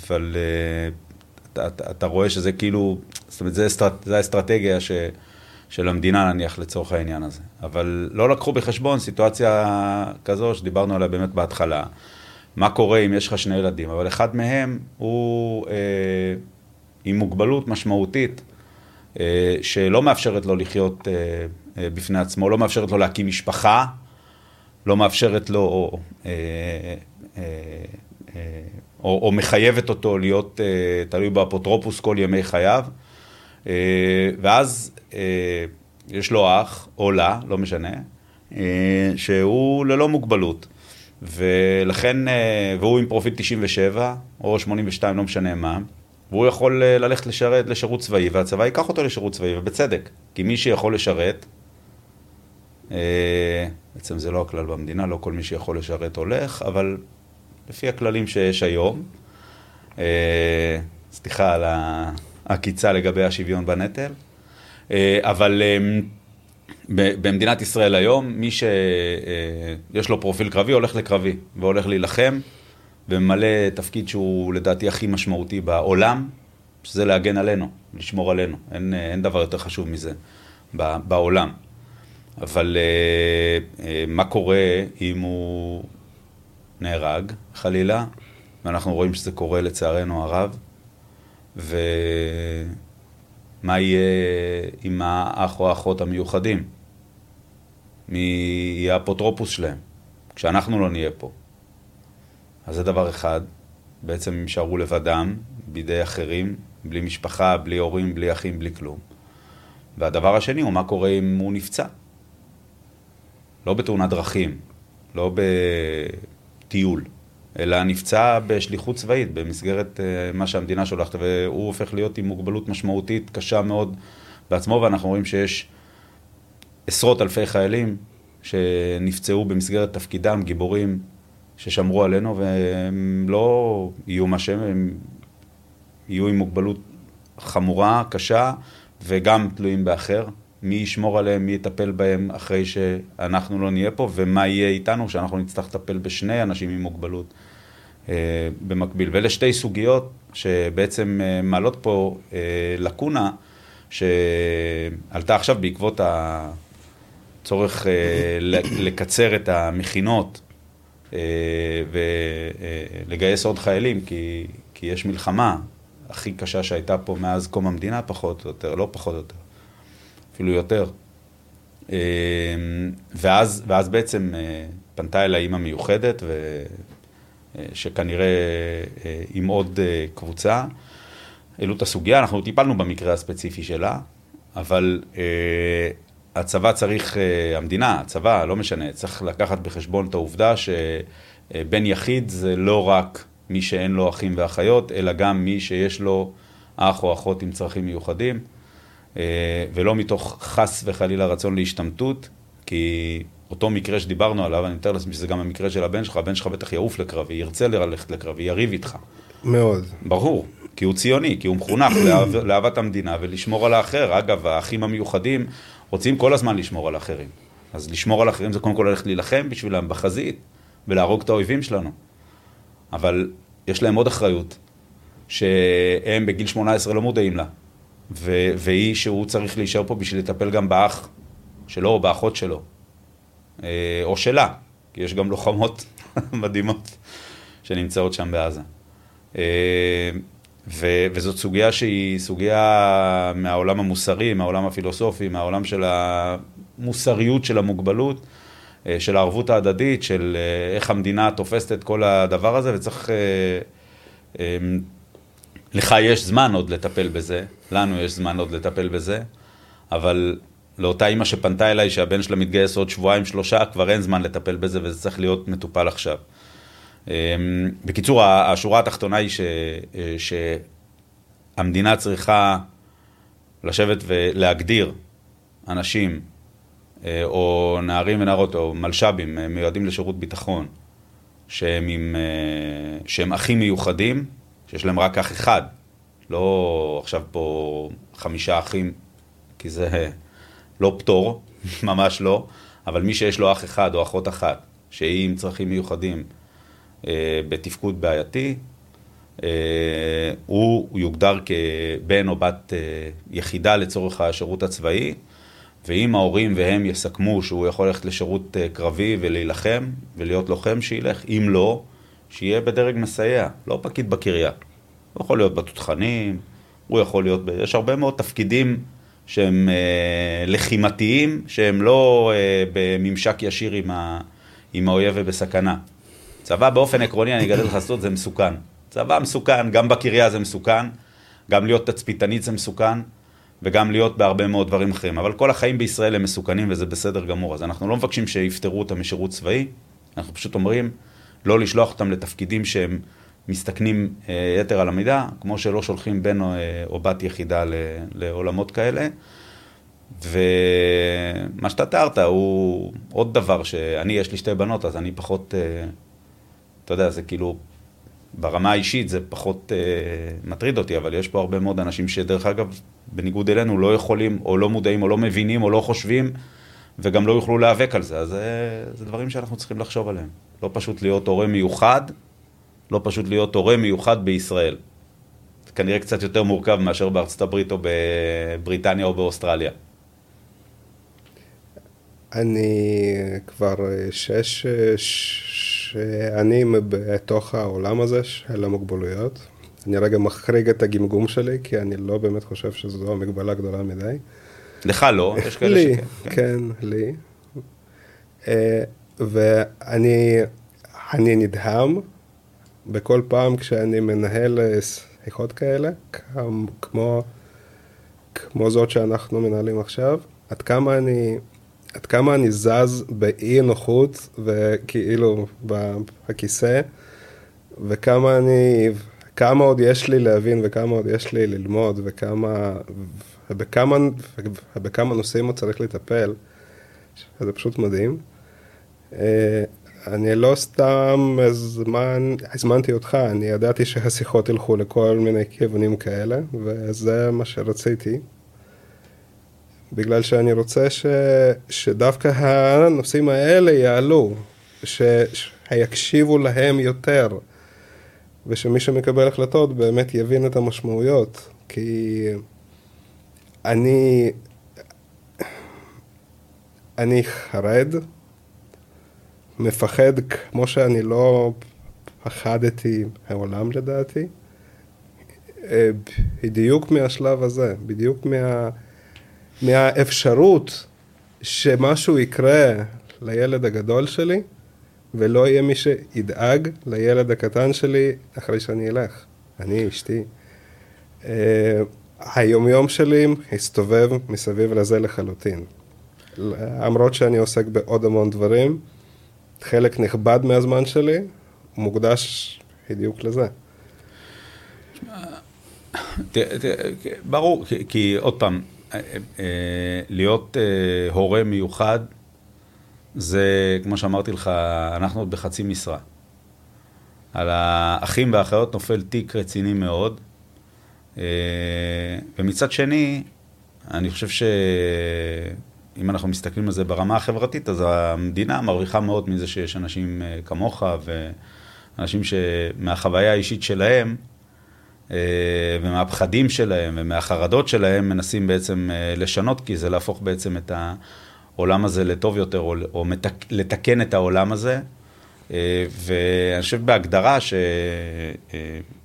אבל אה, אתה, אתה, אתה רואה שזה כאילו, זאת אומרת, זה האסטרטגיה ש, של המדינה נניח לצורך העניין הזה. אבל לא לקחו בחשבון סיטואציה כזו שדיברנו עליה באמת בהתחלה. מה קורה אם יש לך שני ילדים, אבל אחד מהם הוא אה, עם מוגבלות משמעותית. אה, שלא מאפשרת לו לחיות אה, אה, בפני עצמו, לא מאפשרת לו להקים משפחה, לא מאפשרת לו, או, או, או מחייבת אותו להיות תלוי באפוטרופוס כל ימי חייו, ואז יש לו אח, או לה, לא משנה, שהוא ללא מוגבלות. ולכן, והוא עם פרופיל 97 או 82, לא משנה מה, והוא יכול אה, ללכת לשרת לשירות צבאי, והצבא ייקח אותו לשירות צבאי, ובצדק. כי מי שיכול לשרת, אה, בעצם זה לא הכלל במדינה, לא כל מי שיכול לשרת הולך, אבל לפי הכללים שיש היום, אה, סליחה על העקיצה לגבי השוויון בנטל, אבל במדינת ישראל היום, מי שיש לו פרופיל קרבי הולך לקרבי, והולך להילחם. וממלא תפקיד שהוא לדעתי הכי משמעותי בעולם, שזה להגן עלינו, לשמור עלינו. אין, אין דבר יותר חשוב מזה בעולם. אבל אה, אה, מה קורה אם הוא נהרג, חלילה, ואנחנו רואים שזה קורה לצערנו הרב, ומה יהיה עם האח או האחות המיוחדים? מי יהיה האפוטרופוס שלהם, כשאנחנו לא נהיה פה. אז זה דבר אחד, בעצם הם יישארו לבדם, בידי אחרים, בלי משפחה, בלי הורים, בלי אחים, בלי כלום. והדבר השני הוא מה קורה אם הוא נפצע. לא בתאונת דרכים, לא בטיול, אלא נפצע בשליחות צבאית, במסגרת אה, מה שהמדינה שולחת, והוא הופך להיות עם מוגבלות משמעותית קשה מאוד בעצמו, ואנחנו רואים שיש עשרות אלפי חיילים שנפצעו במסגרת תפקידם, גיבורים ששמרו עלינו, והם לא יהיו מה שהם, הם יהיו עם מוגבלות חמורה, קשה, וגם תלויים באחר. מי ישמור עליהם, מי יטפל בהם אחרי שאנחנו לא נהיה פה, ומה יהיה איתנו שאנחנו נצטרך לטפל בשני אנשים עם מוגבלות אה, במקביל. ואלה שתי סוגיות שבעצם אה, מעלות פה אה, לקונה, שעלתה עכשיו בעקבות הצורך אה, לקצר את המכינות ולגייס עוד חיילים, כי, כי יש מלחמה הכי קשה שהייתה פה מאז קום המדינה, פחות או יותר, לא פחות או יותר. אפילו יותר. אמ, ואז, ואז בעצם אה, פנתה אל האימא מיוחדת, ו... אה, שכנראה אה, עם עוד קבוצה. העלו את הסוגיה, אנחנו טיפלנו במקרה הספציפי שלה, אבל הצבא צריך, המדינה, הצבא, לא משנה, צריך לקחת בחשבון את העובדה שבן יחיד זה לא רק מי שאין לו אחים ואחיות, אלא גם מי שיש לו אח או אחות עם צרכים מיוחדים. אה, ולא מתוך חס וחלילה רצון להשתמטות, כי אותו מקרה שדיברנו עליו, אני מתאר לעצמי שזה גם המקרה של הבן שלך, הבן שלך בטח יעוף לקרבי, ירצה ללכת לקרבי, יריב איתך. מאוד. ברור, כי הוא ציוני, כי הוא מחונך לאהב, לאהבת המדינה ולשמור על האחר. אגב, האחים המיוחדים רוצים כל הזמן לשמור על האחרים. אז לשמור על האחרים זה קודם כל ללכת להילחם בשבילם בחזית ולהרוג את האויבים שלנו. אבל יש להם עוד אחריות, שהם בגיל 18 לא מודעים לה. ו- והיא שהוא צריך להישאר פה בשביל לטפל גם באח שלו או באחות שלו, אה, או שלה, כי יש גם לוחמות מדהימות שנמצאות שם בעזה. אה, ו- וזאת סוגיה שהיא סוגיה מהעולם המוסרי, מהעולם הפילוסופי, מהעולם של המוסריות של המוגבלות, אה, של הערבות ההדדית, של איך המדינה תופסת את כל הדבר הזה, וצריך... לך יש זמן עוד לטפל בזה, לנו יש זמן עוד לטפל בזה, אבל לאותה אימא שפנתה אליי שהבן שלה מתגייס עוד שבועיים שלושה, כבר אין זמן לטפל בזה וזה צריך להיות מטופל עכשיו. אמ, בקיצור, השורה התחתונה היא ש, שהמדינה צריכה לשבת ולהגדיר אנשים, אה, או נערים ונערות, או מלש"בים, אה, מיועדים לשירות ביטחון, שהם, עם, אה, שהם אחים מיוחדים, שיש להם רק אח אחד, לא עכשיו פה חמישה אחים, כי זה לא פטור, ממש לא, אבל מי שיש לו אח אחד או אחות אחת, שהיא עם צרכים מיוחדים אה, בתפקוד בעייתי, אה, הוא יוגדר כבן או בת אה, יחידה לצורך השירות הצבאי, ואם ההורים והם יסכמו שהוא יכול ללכת לשירות אה, קרבי ולהילחם ולהיות לוחם, שילך, אם לא, שיהיה בדרג מסייע, לא פקיד בקריה. הוא יכול להיות בתותחנים, הוא יכול להיות, יש הרבה מאוד תפקידים שהם אה, לחימתיים, שהם לא אה, בממשק ישיר עם, ה, עם האויב ובסכנה. צבא באופן עקרוני, אני אגדל לך סוד, זה מסוכן. צבא מסוכן, גם בקריה זה מסוכן, גם להיות תצפיתנית זה מסוכן, וגם להיות בהרבה מאוד דברים אחרים. אבל כל החיים בישראל הם מסוכנים וזה בסדר גמור. אז אנחנו לא מבקשים שיפטרו אותם משירות צבאי, אנחנו פשוט אומרים לא לשלוח אותם לתפקידים שהם מסתכנים אה, יתר על המידה, כמו שלא שולחים בן או, אה, או בת יחידה לעולמות כאלה. ומה שאתה תיארת הוא עוד דבר שאני, יש לי שתי בנות, אז אני פחות, אה, אתה יודע, זה כאילו, ברמה האישית זה פחות מטריד אותי, אבל יש פה הרבה מאוד אנשים שדרך אגב, בניגוד אלינו, לא יכולים, או לא מודעים, או לא מבינים, או לא חושבים, וגם לא יוכלו להיאבק על זה. אז זה, זה דברים שאנחנו צריכים לחשוב עליהם. לא פשוט להיות הורה מיוחד, לא פשוט להיות הורה מיוחד בישראל. זה כנראה קצת יותר מורכב מאשר בארצות הברית או בבריטניה או באוסטרליה. אני כבר שש שנים בתוך העולם הזה של המוגבלויות. אני רגע מחריג את הגמגום שלי, כי אני לא באמת חושב שזו המגבלה גדולה מדי. לך לא, יש כאלה לי, שכן. כן, כן, לי. אה, ואני אני נדהם בכל פעם כשאני מנהל אה, שיחות כאלה, כמו, כמו זאת שאנחנו מנהלים עכשיו, עד כמה אני, עד כמה אני זז באי נוחות וכאילו בכיסא, וכמה אני, כמה עוד יש לי להבין וכמה עוד יש לי ללמוד וכמה, ובכמה, ובכמה נושאים עוד צריך לטפל, זה פשוט מדהים. אה, אני לא סתם הזמן, הזמנתי אותך, אני ידעתי שהשיחות ילכו לכל מיני כיוונים כאלה, וזה מה שרציתי. בגלל שאני רוצה ש, שדווקא הנושאים האלה יעלו, ש, שיקשיבו להם יותר, ושמי שמקבל החלטות באמת יבין את המשמעויות. כי אני, אני חרד, מפחד כמו שאני לא פחדתי מעולם לדעתי, אה, בדיוק מהשלב הזה, בדיוק מה, מהאפשרות שמשהו יקרה לילד הגדול שלי, ולא יהיה מי שידאג לילד הקטן שלי אחרי שאני אלך, אני, אשתי. אה, היומיום שלי הסתובב מסביב לזה לחלוטין. למרות שאני עוסק בעוד המון דברים, חלק נכבד מהזמן שלי מוקדש בדיוק לזה. ברור, כי, עוד פעם, להיות אה, הורה מיוחד, זה, כמו שאמרתי לך, אנחנו עוד בחצי משרה. על האחים והאחיות נופל תיק רציני מאוד, ומצד שני, אני חושב ש... אם אנחנו מסתכלים על זה ברמה החברתית, אז המדינה מרוויחה מאוד מזה שיש אנשים אה, כמוך ואנשים שמהחוויה האישית שלהם אה, ומהפחדים שלהם ומהחרדות שלהם מנסים בעצם אה, לשנות, כי זה להפוך בעצם את העולם הזה לטוב יותר או, או מתק, לתקן את העולם הזה. ואני חושב בהגדרה ש,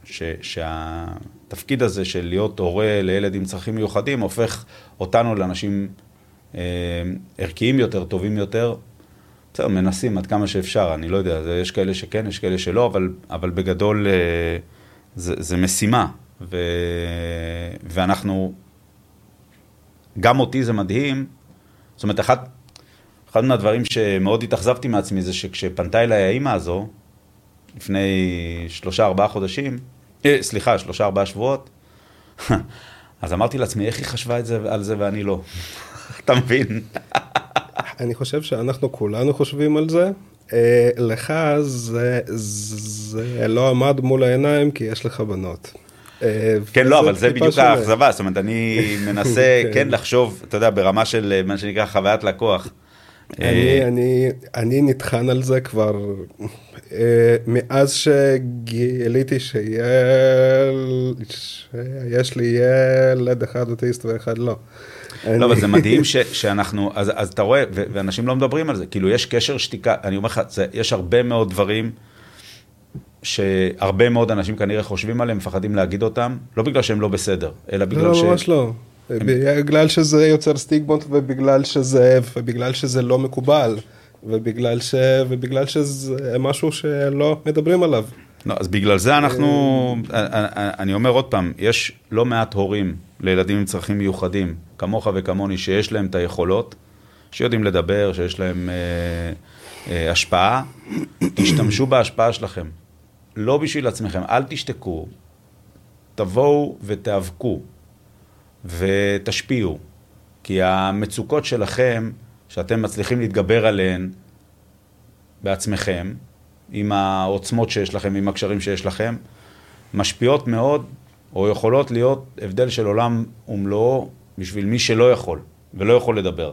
ש, שהתפקיד הזה של להיות הורה לילד עם צרכים מיוחדים הופך אותנו לאנשים אה, ערכיים יותר, טובים יותר. בסדר, מנסים עד כמה שאפשר, אני לא יודע, יש כאלה שכן, יש כאלה שלא, אבל, אבל בגדול אה, זה, זה משימה. ו, ואנחנו, גם אותי זה מדהים, זאת אומרת, אחד, אחד מהדברים שמאוד התאכזבתי מעצמי זה שכשפנתה אליי האימא הזו, לפני שלושה ארבעה חודשים, אה, סליחה, שלושה ארבעה שבועות, אז אמרתי לעצמי, איך היא חשבה את זה, על זה ואני לא? אתה מבין? אני חושב שאנחנו כולנו חושבים על זה. אה, לך זה, זה לא עמד מול העיניים כי יש לך בנות. אה, כן, לא, אבל זה בדיוק האכזבה, זאת אומרת, אני מנסה כן. כן לחשוב, אתה יודע, ברמה של מה שנקרא חוויית לקוח. אני, אה, אני, אני נטחן על זה כבר מאז שגיליתי שיש לי ילד אחד אוטיסט ואחד לא. לא, אבל זה מדהים ש, שאנחנו, אז, אז אתה רואה, ו, ואנשים לא מדברים על זה, כאילו יש קשר שתיקה, אני אומר לך, זה, יש הרבה מאוד דברים שהרבה מאוד אנשים כנראה חושבים עליהם, מפחדים להגיד אותם, לא בגלל שהם לא בסדר, אלא בגלל לא, ש... לא, ממש לא. הם... בגלל שזה יוצר סטיגמות ובגלל שזה, ובגלל שזה לא מקובל, ובגלל, ש, ובגלל שזה משהו שלא מדברים עליו. לא, אז בגלל זה אנחנו, אה, אני אומר עוד פעם, יש לא מעט הורים לילדים עם צרכים מיוחדים, כמוך וכמוני, שיש להם את היכולות, שיודעים לדבר, שיש להם אה, אה, השפעה, תשתמשו בהשפעה שלכם. לא בשביל עצמכם, אל תשתקו, תבואו ותיאבקו ותשפיעו, כי המצוקות שלכם, שאתם מצליחים להתגבר עליהן בעצמכם, עם העוצמות שיש לכם, עם הקשרים שיש לכם, משפיעות מאוד, או יכולות להיות הבדל של עולם ומלואו בשביל מי שלא יכול, ולא יכול לדבר.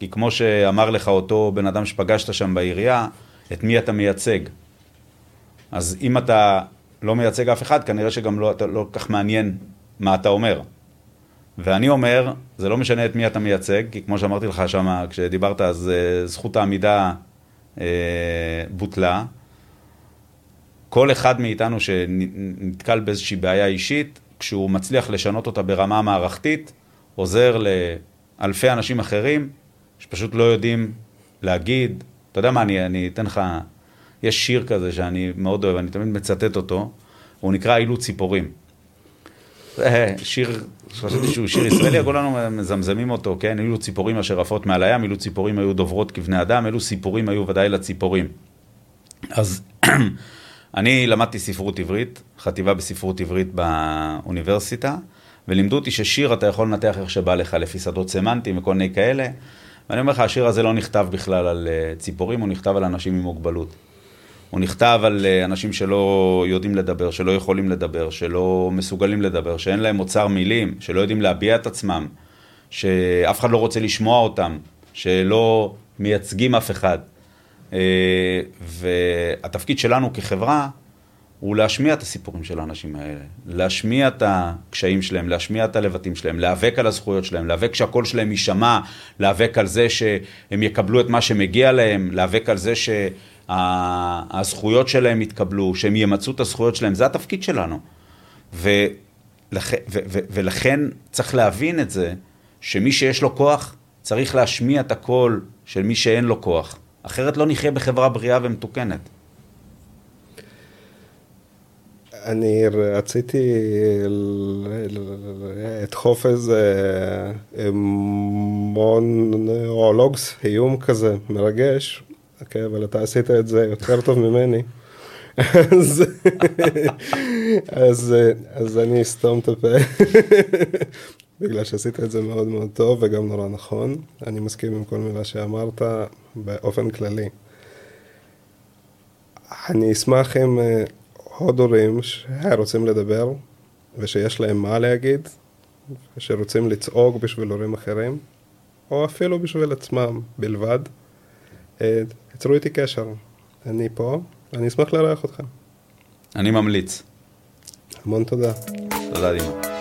כי כמו שאמר לך אותו בן אדם שפגשת שם בעירייה, את מי אתה מייצג. אז אם אתה לא מייצג אף אחד, כנראה שגם לא, אתה לא כל כך מעניין מה אתה אומר. ואני אומר, זה לא משנה את מי אתה מייצג, כי כמו שאמרתי לך שם, כשדיברת, אז uh, זכות העמידה uh, בוטלה. כל אחד מאיתנו שנתקל באיזושהי בעיה אישית, כשהוא מצליח לשנות אותה ברמה מערכתית, עוזר לאלפי אנשים אחרים שפשוט לא יודעים להגיד. אתה יודע מה, אני, אני אתן לך, יש שיר כזה שאני מאוד אוהב, אני תמיד מצטט אותו, הוא נקרא אילו ציפורים. זה שיר, חשבתי שהוא שיר ישראלי, כולנו מזמזמים אותו, כן? אילו ציפורים אשר עפות מעל הים, אילו ציפורים היו דוברות כבני אדם, אילו סיפורים היו ודאי לציפורים. אז אני למדתי ספרות עברית, חטיבה בספרות עברית באוניברסיטה, ולימדו אותי ששיר אתה יכול לנתח איך שבא לך, לפי שדות סמנטיים וכל מיני כאלה. ואני אומר לך, השיר הזה לא נכתב בכלל על אה, ציפורים, הוא נכתב על אנשים עם מוגבלות. הוא נכתב על אה, אנשים שלא יודעים לדבר, שלא יכולים לדבר, שלא מסוגלים לדבר, שאין להם אוצר מילים, שלא יודעים להביע את עצמם, שאף אחד לא רוצה לשמוע אותם, שלא מייצגים אף אחד. אה, והתפקיד שלנו כחברה הוא להשמיע את הסיפורים של האנשים האלה, להשמיע את הקשיים שלהם, להשמיע את הלבטים שלהם, להיאבק על הזכויות שלהם, להיאבק שהקול שלהם יישמע, להיאבק על זה שהם יקבלו את מה שמגיע להם, להיאבק על זה שהזכויות שלהם יתקבלו, שהם ימצו את הזכויות שלהם, זה התפקיד שלנו. ולכן, ו, ו, ולכן צריך להבין את זה, שמי שיש לו כוח צריך להשמיע את הקול של מי שאין לו כוח. אחרת לא נחיה בחברה בריאה ומתוקנת. אני רציתי לדחוף איזה מונולוגס, איום כזה מרגש, אוקיי, אבל אתה עשית את זה יותר טוב ממני. אז, אז, אז אני אסתום את הפה, בגלל שעשית את זה מאוד מאוד טוב וגם נורא נכון. אני מסכים עם כל מילה שאמרת באופן כללי. אני אשמח אם עוד הורים שרוצים לדבר ושיש להם מה להגיד, ושרוצים לצעוק בשביל הורים אחרים, או אפילו בשביל עצמם בלבד, יצרו איתי קשר. אני פה, ואני אשמח לארח אתכם. אני ממליץ. המון תודה. תודה, דימה.